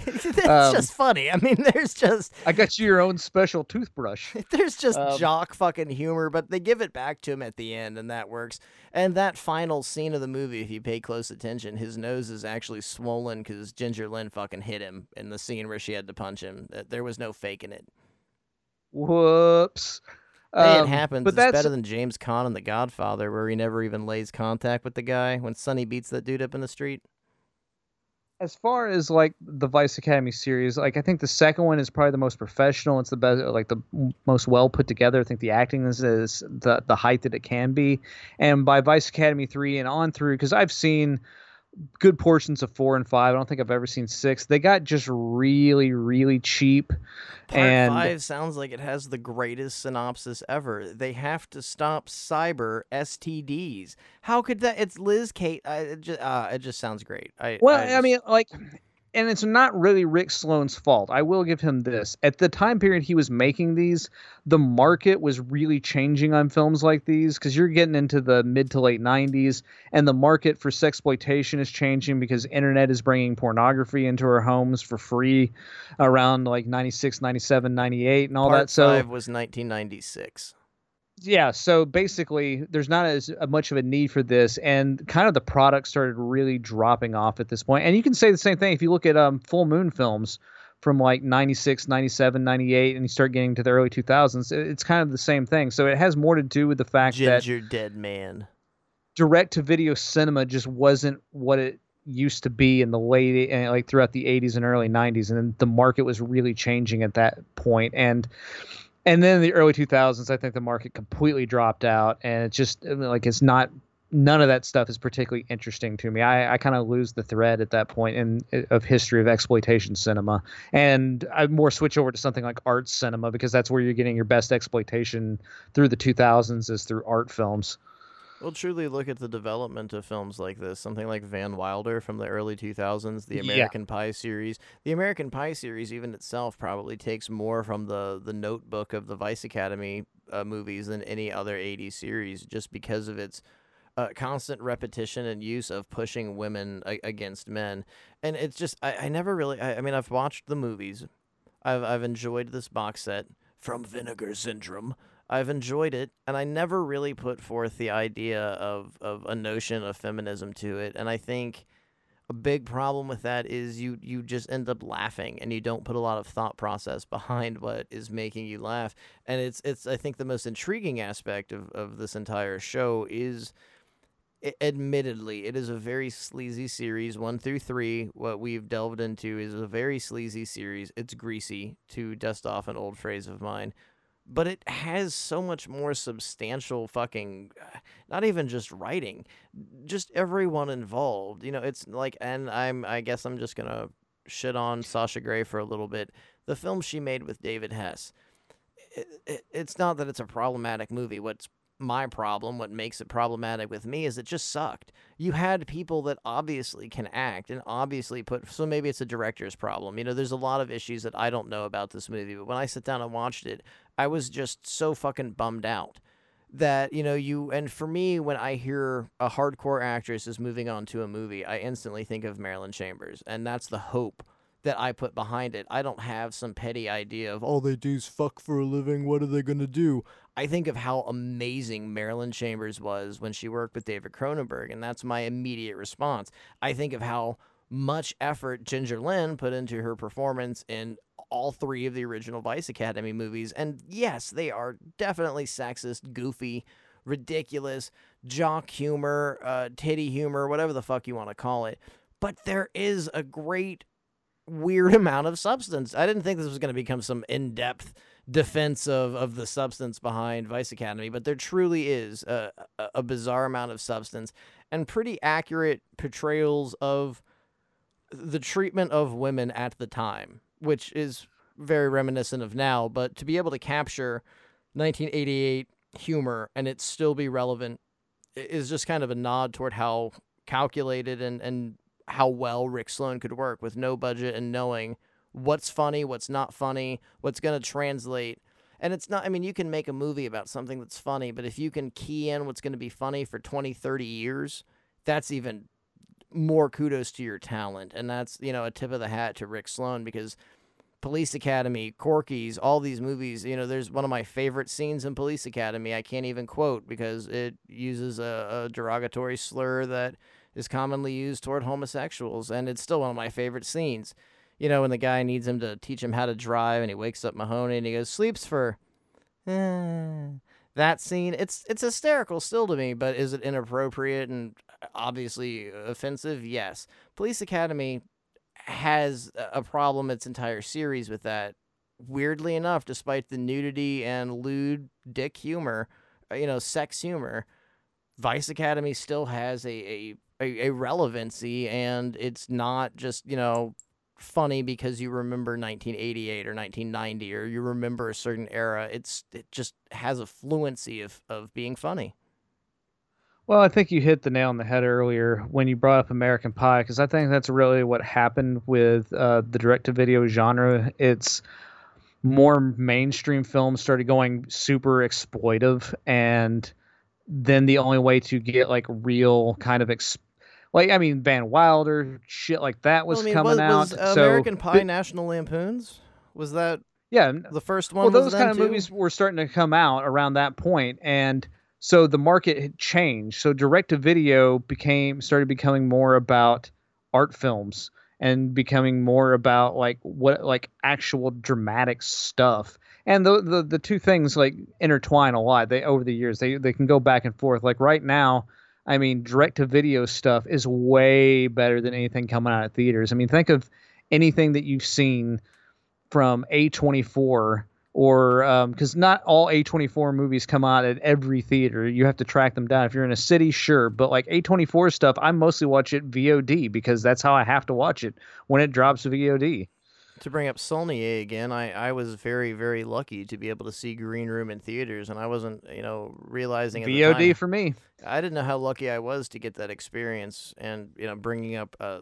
it's Um, just funny. I mean, there's just I got you your own special toothbrush. there's just Um, jock fucking humor, but they give it back to him at the end, and that works. And that final scene of the movie, if you pay close attention, his nose is actually swollen because Ginger Lynn fucking hit him in the scene where she had to punch him. There was no faking it. Whoops. Hey, it Um, happens. But it's that's better than James Caan in The Godfather, where he never even lays contact with the guy when Sonny beats that dude up in the street. As far as like the Vice Academy series, like I think the second one is probably the most professional. It's the best, like the most well put together. I think the acting is, is the the height that it can be. And by Vice Academy three and on through, because I've seen good portions of four and five. I don't think I've ever seen six. They got just really, really cheap. Part and five sounds like it has the greatest synopsis ever. They have to stop cyber STDs. How could that? It's Liz Kate. I, it, just, uh, it just sounds great. I, Well, I, I, mean, like, and it's not really Rick Sloane's fault. I will give him this. At the time period he was making these, the market was really changing on films like these because you're getting into the mid to late 90s, and the market for sexploitation is changing because internet is bringing pornography into our homes for free around like 96, 97, 98, and all part that. So five was 1996. Yeah so basically there's not as uh, much of a need for this and kind of the product started really dropping off at this point. and you can say the same thing if you look at um, full moon films from like 96 97 98 and you start getting to the early 2000s it's kind of the same thing so it has more to do with the fact that Ginger Dead Man. direct to video cinema just wasn't what it used to be in the late eh, like throughout the 80s and early 90s and then the market was really changing at that point and and then in the early 2000s i think the market completely dropped out and it's just like it's not none of that stuff is particularly interesting to me. I, I kind of lose the thread at that point in of history of exploitation cinema. And i more switch over to something like art cinema because that's where you're getting your best exploitation through the 2000s is through art films Well, truly look at the development of films like this. Something like Van Wilder from the early 2000s, the Yeah. American Pie series. The American Pie series, even itself, probably takes more from the, the notebook of the Vice Academy uh, movies than any other 80s series, just because of its uh, constant repetition and use of pushing women a- against men. And it's just, I, I never really, I, I mean, I've watched the movies, I've, I've enjoyed this box set from Vinegar Syndrome. I've enjoyed it, and I never really put forth the idea of, of a notion of feminism to it. And I think a big problem with that is you you just end up laughing and you don't put a lot of thought process behind what is making you laugh. And it's it's I think the most intriguing aspect of, of this entire show is admittedly it is a very sleazy series one through three what we've delved into is a very sleazy series it's greasy to dust off an old phrase of mine but it has so much more substantial fucking uh, not even just writing just everyone involved you know it's like and i'm i guess i'm just gonna shit on Sasha Grey for a little bit the film she made with david hess it, it, it's not that it's a problematic movie what's my problem what makes it problematic with me is it just sucked. You had people that obviously can act and obviously put so maybe it's a director's problem. You know there's a lot of issues that i don't know about this movie but when i sit down and watched it I was just so fucking bummed out that you know you and for me when I hear a hardcore actress is moving on to a movie, I instantly think of Marilyn Chambers, and that's the hope that I put behind it. I don't have some petty idea of all they do is fuck for a living. What are they gonna do? I think of how amazing Marilyn Chambers was when she worked with David Cronenberg, and that's my immediate response. I think of how much effort Ginger Lynn put into her performance in all three of the original Vice Academy movies. And yes, they are definitely sexist, goofy, ridiculous, jock humor, uh, titty humor, whatever the fuck you want to call it. But there is a great, weird amount of substance. I didn't think this was going to become some in depth defense of, of the substance behind Vice Academy, but there truly is a, a, bizarre amount of substance and pretty accurate portrayals of the treatment of women at the time, which is very reminiscent of now, but to be able to capture 1988 humor and it still be relevant is just kind of a nod toward how calculated and, and how well Rick Sloane could work with no budget and knowing what's funny, what's not funny, what's going to translate. And it's not, I mean, you can make a movie about something that's funny, but if you can key in what's going to be funny for 20, 30 years, that's even more kudos to your talent. And that's, you know, a tip of the hat to Rick Sloane because Police Academy, Porky's, all these movies, you know, there's one of my favorite scenes in Police Academy I can't even quote because it uses a, a derogatory slur that is commonly used toward homosexuals. And it's still one of my favorite scenes. You know, when the guy needs him to teach him how to drive and he wakes up Mahoney and he goes, sleeps for Eh, that scene, it's it's hysterical still to me, but is it inappropriate and obviously offensive? Yes. Police Academy has a problem its entire series with that. Weirdly enough, despite the nudity and lewd dick humor, uh, you know, sex humor, Vice Academy still has a, a, a, a relevancy and it's not just, you know, funny because you remember 1988 or 1990 or you remember a certain era. It's it just has a fluency of, of being funny. Well, I think you hit the nail on the head earlier when you brought up American Pie, because I think that's really what happened with uh, the direct-to-video genre. It's more mainstream films started going super exploitive, and then the only way to get like real kind of ex- like I mean Van Wilder shit like that was Well, I mean, coming was, out. was so American Pie the- National Lampoons? Was that yeah, the first one? well, those kind of too? movies were starting to come out around that point, and so the market had changed. So direct to video became started becoming more about art films and becoming more about like what like actual dramatic stuff. And the the, the two things like intertwine a lot. They over the years they they can go back and forth. Like right now. I mean, direct to video stuff is way better than anything coming out of theaters. I mean, think of anything that you've seen from A24 or um, because not all A24 movies come out at every theater. You have to track them down. If you're in a city, sure, but like A24 stuff, I mostly watch it VOD because that's how I have to watch it when it drops VOD. To bring up Saulnier again, I, I was very, very lucky to be able to see Green Room in theaters, and I wasn't, you know, realizing at the VOD time- for me. I didn't know how lucky I was to get that experience, and you know, bringing up uh,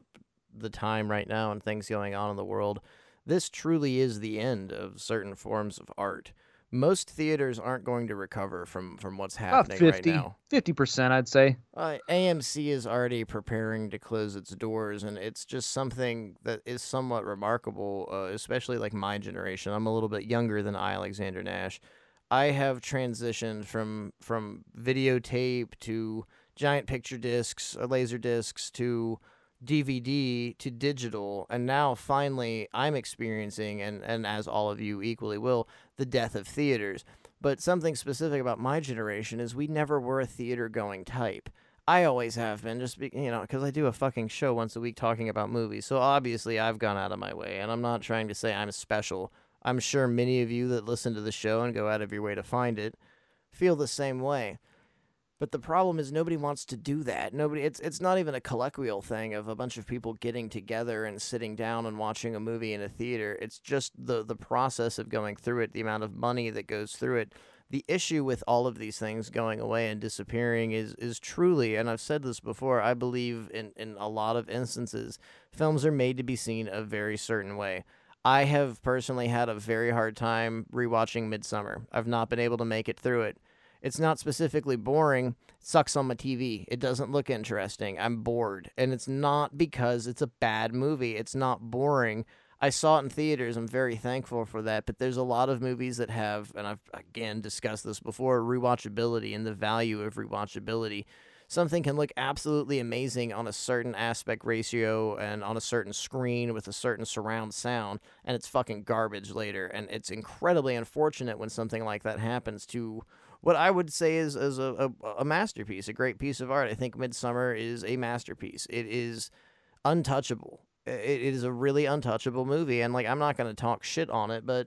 the time right now and things going on in the world, this truly is the end of certain forms of art. Most theaters aren't going to recover from from what's About happening 50, right now. 50%, I'd say. Uh, AMC is already preparing to close its doors, and it's just something that is somewhat remarkable, uh, especially like my generation. I'm a little bit younger than I, Alexander Nash. I have transitioned from from videotape to giant picture discs, uh, laser discs to DVD to digital, and now finally I'm experiencing, and, and as all of you equally will, the death of theaters. But something specific about my generation is we never were a theater going type. I always have been, just be, you know, because I do a fucking show once a week talking about movies. So obviously I've gone out of my way, and I'm not trying to say I'm special. I'm sure many of you that listen to the show and go out of your way to find it feel the same way. But the problem is nobody wants to do that. Nobody it's it's not even a colloquial thing of a bunch of people getting together and sitting down and watching a movie in a theater. It's just the the process of going through it, the amount of money that goes through it. The issue with all of these things going away and disappearing is is truly, and I've said this before, I believe in, in a lot of instances, films are made to be seen a very certain way. I have personally had a very hard time rewatching Midsommar. I've not been able to make it through it. It's not specifically boring. It sucks on my TV. It doesn't look interesting. I'm bored. And it's not because it's a bad movie. It's not boring. I saw it in theaters. I'm very thankful for that. But there's a lot of movies that have, and I've again discussed this before, rewatchability and the value of rewatchability. Something can look absolutely amazing on a certain aspect ratio and on a certain screen with a certain surround sound, and it's fucking garbage later. And it's incredibly unfortunate when something like that happens to what I would say is, is a, a, a masterpiece, a great piece of art. I think Midsommar is a masterpiece. It is untouchable. I- It is a really untouchable movie, and like I'm not gonna talk shit on it, but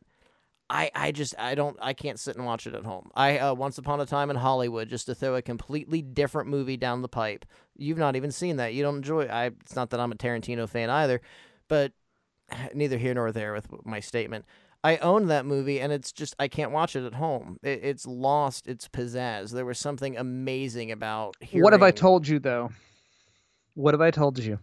I I just I don't I can't sit and watch it at home. I uh, Once Upon a Time in Hollywood, just to throw a completely different movie down the pipe. You've not even seen that. You don't enjoy. I. It's not that I'm a Tarantino fan either, but neither here nor there with my statement. I own that movie, and it's just I can't watch it at home. It, it's lost its pizzazz. There was something amazing about. Hearing, What have I told you though? What have I told you?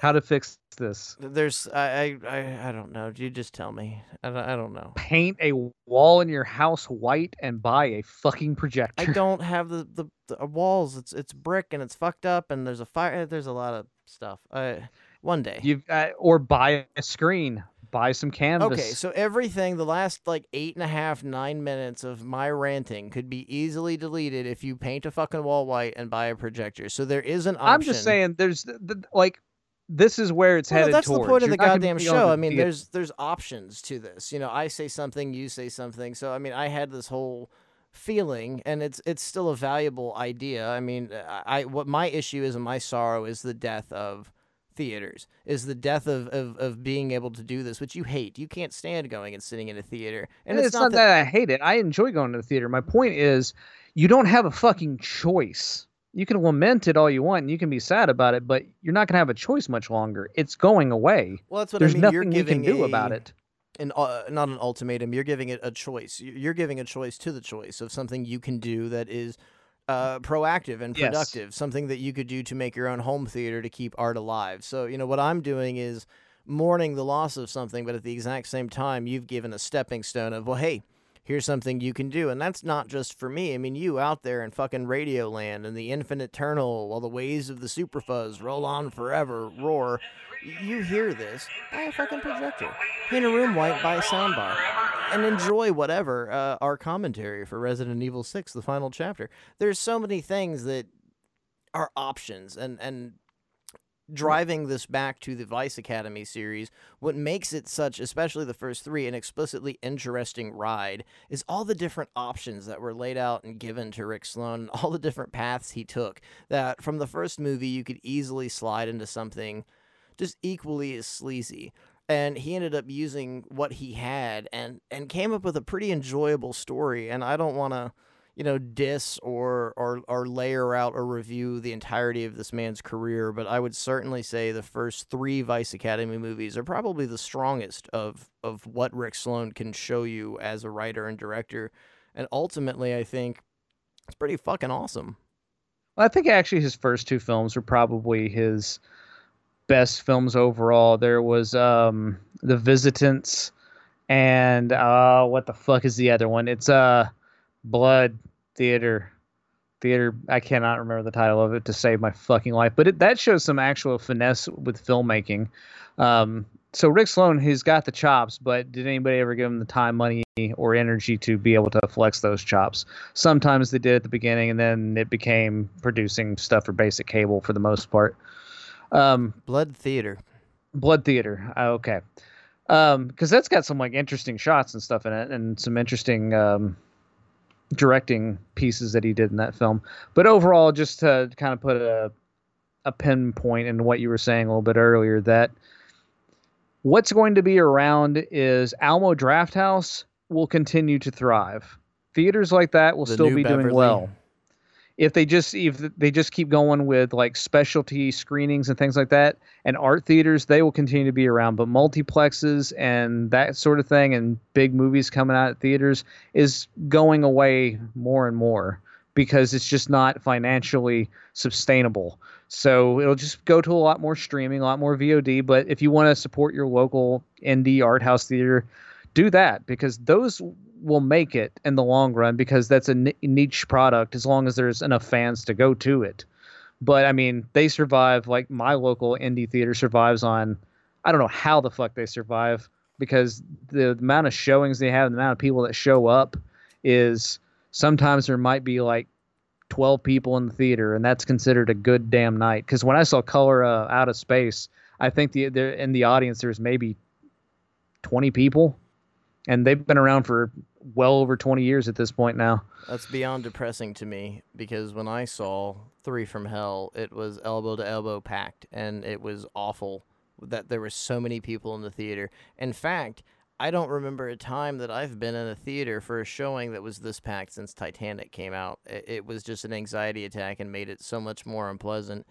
How to fix this? There's I I I, don't know. You just tell me. I don't, I don't know. Paint a wall in your house white and buy a fucking projector. I don't have the, the the walls. It's it's brick and it's fucked up and there's a fire. There's a lot of stuff. I one day. You've uh, or buy a screen, buy some canvas. Okay, so everything, the last like eight and a half, nine minutes of my ranting could be easily deleted if you paint a fucking wall white and buy a projector. So there is an option. I'm just saying, there's the, the, like this is where it's Well, headed that's towards. the point of You're the goddamn show. I mean, there's there's options to this. You know, I say something, you say something. So I mean, I had this whole feeling, and it's it's still a valuable idea. I mean, I, I what my issue is and my sorrow is the death of theaters, is the death of, of of being able to do this, which you hate. You can't stand going and sitting in a theater, and it's, it's, not, that, I hate it. I enjoy going to the theater. My point is, you don't have a fucking choice. You can lament it all you want, and you can be sad about it, but you're not going to have a choice much longer. It's going away. Well, that's what There's I mean. You're nothing you can do a- about it. an uh, not an ultimatum. You're giving it a choice. You're giving a choice to the choice of something you can do that is uh, proactive and Yes. productive. Something that you could do to make your own home theater to keep art alive. So you know what I'm doing is mourning the loss of something, but at the exact same time, you've given a stepping stone of well, hey. Here's something you can do, and that's not just for me. I mean, you out there in fucking Radio Land and the Infinite Eternal, while the waves of the Superfuzz roll on forever, roar. You hear this? Buy a fucking projector. Paint a room white, buy a soundbar, and enjoy whatever uh, our commentary for Resident Evil Six, the final chapter. There's so many things that are options, and and Mm. driving this back to the Vice Academy series, what makes it such, especially the first three, an explicitly interesting ride is all the different options that were laid out and given to Rick Sloane, all the different paths he took. That from the first movie, you could easily slide into something just equally as sleazy. And he ended up using what he had and, and came up with a pretty enjoyable story. And I don't want to, you know, diss or, or or layer out or review the entirety of this man's career, but I would certainly say the first three Vice Academy movies are probably the strongest of of what Rick Sloane can show you as a writer and director. And ultimately, I think it's pretty fucking awesome. Well, I think actually his first two films were probably his best films overall. There was um The Visitants and uh what the fuck is the other one? It's uh Blood Theater Theater I cannot remember the title of it to save my fucking life, but it, that shows some actual finesse with filmmaking. Um so Rick Sloane, he's got the chops, but did anybody ever give him the time, money, or energy to be able to flex those chops? Sometimes they did at the beginning, and then it became producing stuff for basic cable for the most part. Um, Blood Theater. Blood Theater, okay, because that's got some like interesting shots and stuff in it, and some interesting um, directing pieces that he did in that film. But overall, just to kind of put a a pinpoint in what you were saying a little bit earlier, that what's going to be around is Alamo Drafthouse will continue to thrive. Theaters like that will The still be doing well. If they just if they just keep going with like specialty screenings and things like that, and art theaters, they will continue to be around. But multiplexes and that sort of thing, and big movies coming out at theaters is going away more and more because it's just not financially sustainable. So it'll just go to a lot more streaming, a lot more VOD. But if you want to support your local indie art house theater, do that because those will make it in the long run because that's a niche product as long as there's enough fans to go to it. But I mean, they survive like my local indie theater survives on I don't know how the fuck they survive because the amount of showings they have, and the amount of people that show up is sometimes there might be like 12 people in the theater and that's considered a good damn night because when I saw Color uh, Out of Space, I think the there in the audience there's maybe 20 people and they've been around for well over 20 years at this point now. That's beyond depressing to me because when I saw Three from Hell, it was elbow to elbow packed and it was awful that there were so many people in the theater. In fact, I don't remember a time that I've been in a theater for a showing that was this packed since Titanic came out. It, it was just an anxiety attack and made it so much more unpleasant,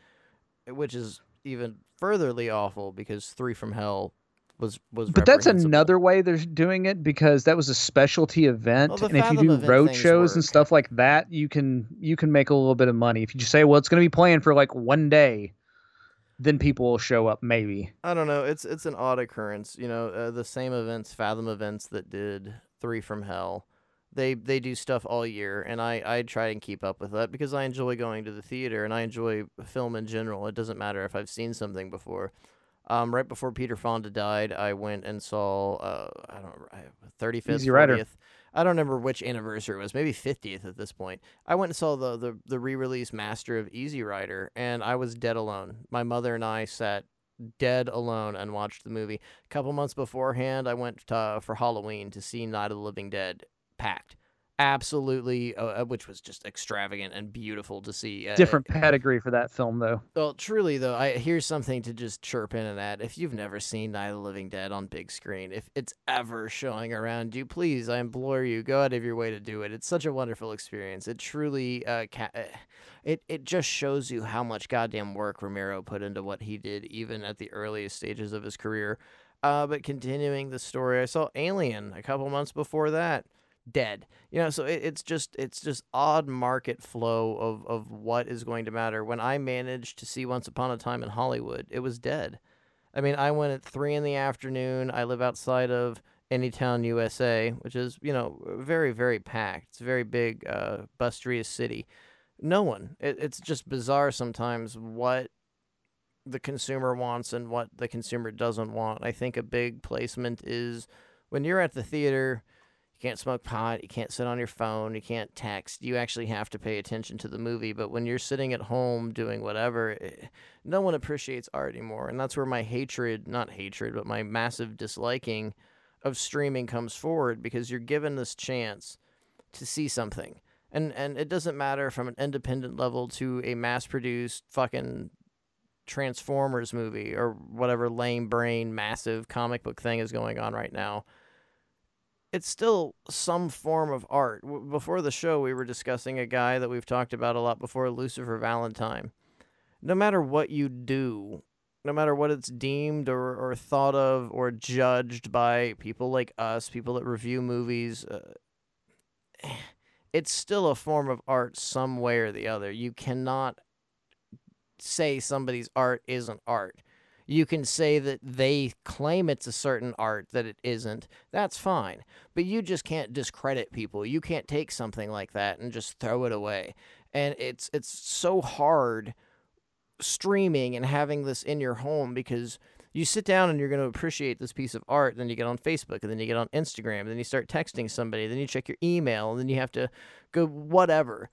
which is even furtherly awful because Three from Hell was was But that's another way they're doing it because that was a specialty event, Well, the and if you do road things shows and stuff like that, you can you can make a little bit of money. If you just say, well, it's going to be playing for like one day, then people will show up maybe. I don't know. It's it's an odd occurrence. You know, uh, the same events, Fathom events that did Three from Hell, they they do stuff all year, and I I try and keep up with that because I enjoy going to the theater and I enjoy film in general. It doesn't matter if I've seen something before. Um, right before Peter Fonda died, I went and saw uh I don't thirty fifth, fortieth. I don't remember which anniversary it was, maybe 50th at this point. I went and saw the, the, the re release Master of Easy Rider, and I was dead alone. My mother and I sat dead alone and watched the movie. A couple months beforehand, I went to, for Halloween to see Night of the Living Dead, packed. Absolutely, uh, uh which was just extravagant and beautiful to see. Uh, Different pedigree for that film, though. Well, truly though, I here's something to just chirp in and add. If you've never seen Night of the Living Dead on big screen, if it's ever showing around you, please, I implore you, go out of your way to do it. It's such a wonderful experience. It truly, uh, ca- uh, it it just shows you how much goddamn work Romero put into what he did, even at the earliest stages of his career. Uh, but continuing the story, I saw Alien a couple months before that dead. You know, so it, it's just it's just odd market flow of of what is going to matter. When I managed to see Once Upon a Time in Hollywood, it was dead. I mean, I went at three in the afternoon. I live outside of Anytown, USA, which is you know very very packed. It's a very big, uh, bustrious city. No one. It, it's just bizarre sometimes what the consumer wants and what the consumer doesn't want. I think a big placement is when you're at the theater you can't smoke pot. You can't sit on your phone. You can't text. You actually have to pay attention to the movie. But when you're sitting at home doing whatever, it, eh, no one appreciates art anymore. And that's where my hatred, not hatred, but my massive disliking of streaming comes forward because you're given this chance to see something. And, and it doesn't matter from an independent level to a mass produced fucking Transformers movie or whatever lame brain massive comic book thing is going on right now it's still some form of art. Before the show, we were discussing a guy that we've talked about a lot before, Lucifer Valentine. No matter what you do, no matter what it's deemed or, or thought of or judged by people like us, people that review movies, uh, it's still a form of art some way or the other. You cannot say somebody's art isn't art you can say that they claim it's a certain art that it isn't. That's fine. But you just can't discredit people. You can't take something like that and just throw it away. And it's it's so hard streaming and having this in your home because you sit down and you're going to appreciate this piece of art then you get on facebook and then you get on instagram then you start texting somebody then you check your email and then you have to go whatever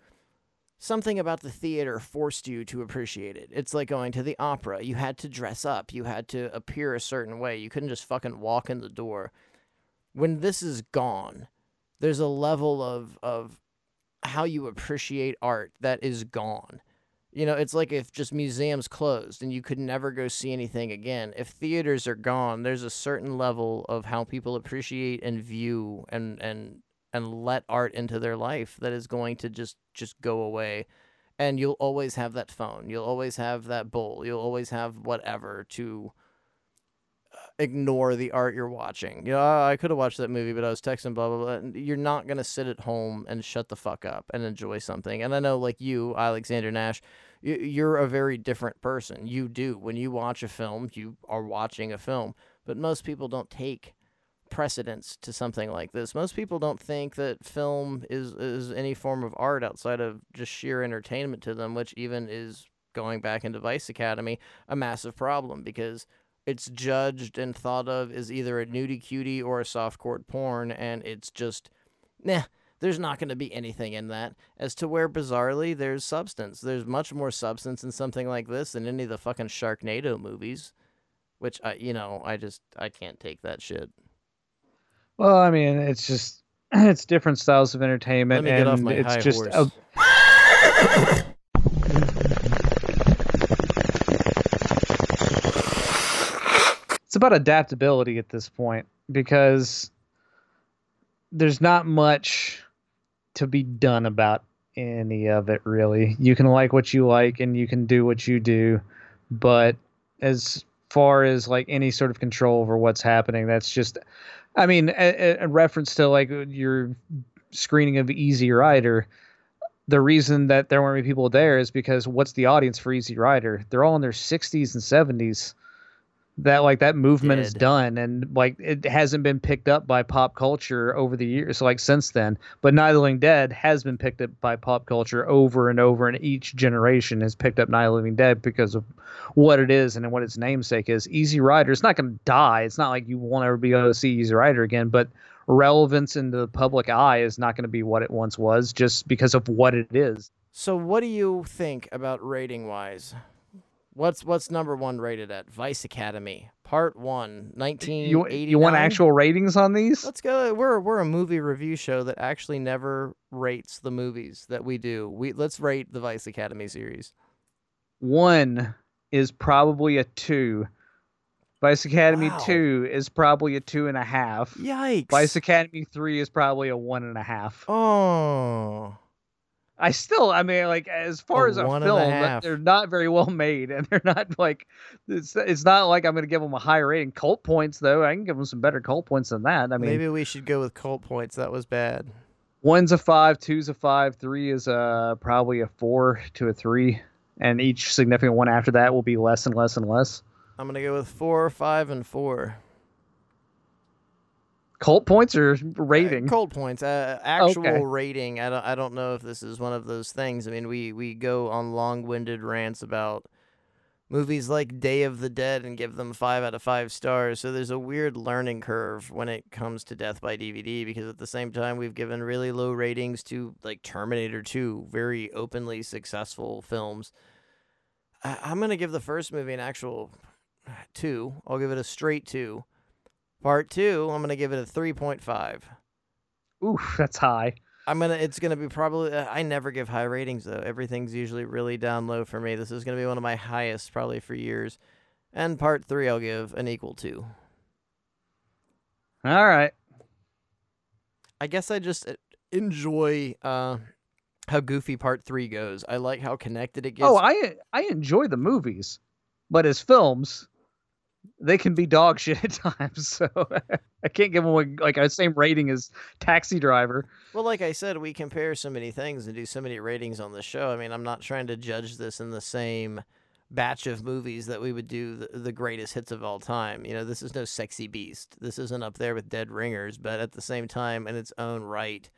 something about the theater forced you to appreciate it. It's like going to the opera. You had to dress up, you had to appear a certain way. You couldn't just fucking walk in the door. When this is gone, there's a level of of how you appreciate art that is gone. You know, it's like if just museums closed and you could never go see anything again. If theaters are gone, there's a certain level of how people appreciate and view and and and let art into their life that is going to just just go away. And you'll always have that phone. You'll always have that bowl. You'll always have whatever to uh, ignore the art you're watching. You know i could have watched that movie but i was texting blah blah blah you're not going to sit at home and shut the fuck up and enjoy something. And i know like you alexander nash you're a very different person. You do. When you watch a film you are watching a film. But most people don't take precedence to something like this. Most people don't think that film is is any form of art outside of just sheer entertainment to them, which even is going back into Vice Academy a massive problem because it's judged and thought of as either a nudie cutie or a soft softcore porn, and it's just, nah, there's not going to be anything in that. As to where, bizarrely, there's substance. There's much more substance in something like this than any of the fucking Sharknado movies, which I, you know, I just I can't take that shit. Well, I mean, it's just it's different styles of entertainment, and it's just a... it's about adaptability at this point because there's not much to be done about any of it really. You can like what you like and you can do what you do, but as far as like any sort of control over what's happening, that's just I mean, a, a reference to like your screening of Easy Rider, the reason that there weren't many people there is because what's the audience for Easy Rider? They're all in their 60s and 70s that like that movement Did. is done and like it hasn't been picked up by pop culture over the years like since then. But Night of the Living Dead has been picked up by pop culture over and over and each generation has picked up Night of the Living Dead because of what it is and what its namesake is. Easy Rider it's not going to die. It's not like you won't ever be able to see Easy Rider again but relevance in the public eye is not going to be what it once was just because of what it is. So what do you think about rating wise What's what's number one rated at? Vice Academy, Part One, You, 1989. you want actual ratings on these? Let's go. We're we're a movie review show that actually never rates the movies that we do. We let's rate the Vice Academy series. One is probably a two. Vice Academy Wow. two is probably a two and a half. Yikes! Vice Academy three is probably a one and a half. Oh, I still, I mean, like as far A as a and a film, they're not very well made, and they're not like it's. It's not like I'm going to give them a high rating. Cult points, though, I can give them some better cult points than that. I mean, maybe we should go with cult points. That was bad. one's a five, two's a five, three is a probably a four to a three, and each significant one after that will be less and less and less. I'm gonna go with four, five, and four. Cult points or Uh, rating? Cold points. Uh, actual Okay. rating. I don't. I don't know if this is one of those things. I mean, we we go on long-winded rants about movies like Day of the Dead and give them five out of five stars. So there's a weird learning curve when it comes to Death by DVD because at the same time we've given really low ratings to like Terminator 2, very openly successful films. I, I'm gonna give the first movie an actual two. I'll give it a straight two. Part two, I'm gonna give it a three point five. Oof, that's high. I'm gonna. It's gonna be probably. Uh, I never give high ratings though. Everything's usually really down low for me. This is gonna be one of my highest probably for years. And part three, I'll give an equal two. All right. I guess I just uh, enjoy uh, how goofy part three goes. I like how connected it gets. Oh, I I enjoy the movies, but as films, they can be dog shit at times. So I can't give them like a same rating as Taxi Driver. Well, like I said, we compare so many things and do so many ratings on the show. I mean, I'm not trying to judge this in the same batch of movies that we would do the, the greatest hits of all time. You know, this is no sexy beast. This isn't up there with Dead Ringers, but at the same time, in its own right,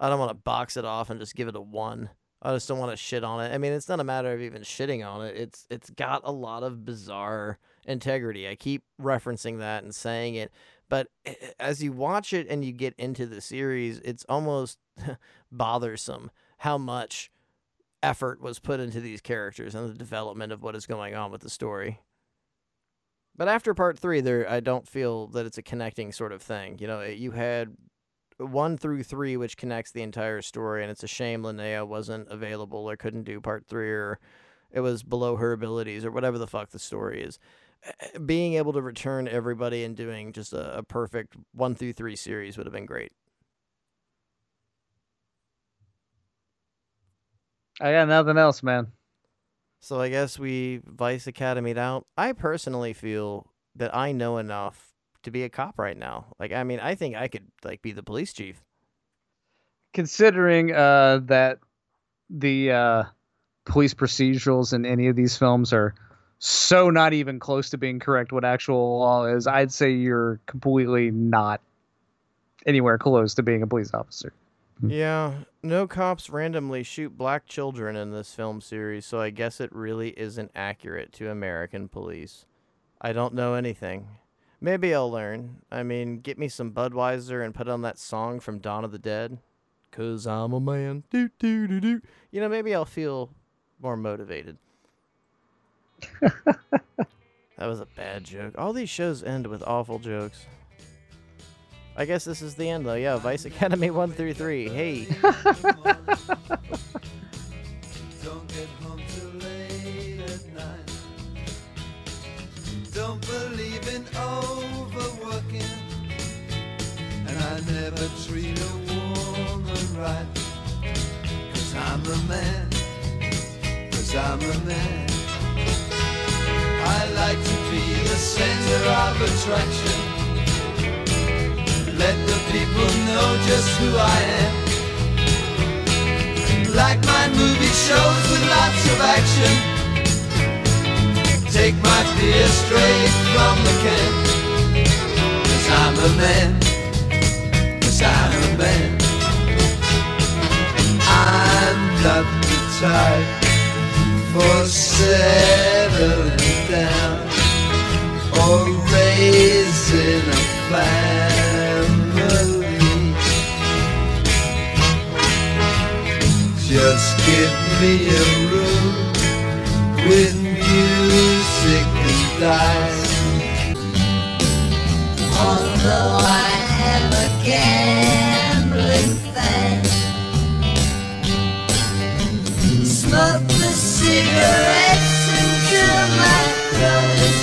I don't want to box it off and just give it a one. I just don't want to shit on it. I mean, it's not a matter of even shitting on it. It's it's got a lot of bizarre integrity. I keep referencing that and saying it, but eh, eh, as you watch it and you get into the series, it's almost bothersome how much effort was put into these characters and the development of what is going on with the story. But after part three, there I don't feel that it's a connecting sort of thing. You know, you had one through three, which connects the entire story, and it's a shame Linnea wasn't available or couldn't do part three, or it was below her abilities, or whatever the fuck the story is. Being able to return everybody and doing just a, a perfect one through three series would have been great. I got nothing else, man. So I guess we Vice Academied out. I personally feel that I know enough to be a cop right now. Like, I mean, I think I could like be the police chief. Considering uh, that the uh, police procedurals in any of these films are so not even close to being correct what actual law is, I'd say you're completely not anywhere close to being a police officer. Hmm. Yeah, no cops randomly shoot black children in this film series, so I guess it really isn't accurate to American police. I don't know anything. Maybe I'll learn. I mean, get me some Budweiser and put on that song from Dawn of the Dead. Cause I'm a man. Do, do, do, do. You know, maybe I'll feel more motivated. that was a bad joke. All these shows end with awful jokes. I guess this is the end, though. Yeah, Vice Academy 1 through 3. Hey. Don't get home till late at night. Don't believe in overworking. And I never treat a woman right. Cause I'm a man. Cause I'm a man. I like to be the center of attraction. Let the people know just who I am. Like my movie shows with lots of action. Take my fear straight from the can. Cause I'm a man. Cause I'm a man. I'm not the type for or raising a family. Just give me a room with music. Although I am a gambling fan, smoke the cigarettes until my throat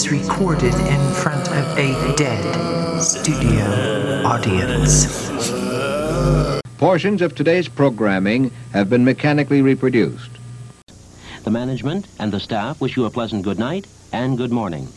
is recorded in front of a dead studio audience. Portions of today's programming have been mechanically reproduced. The management and the staff wish you a pleasant good night and good morning.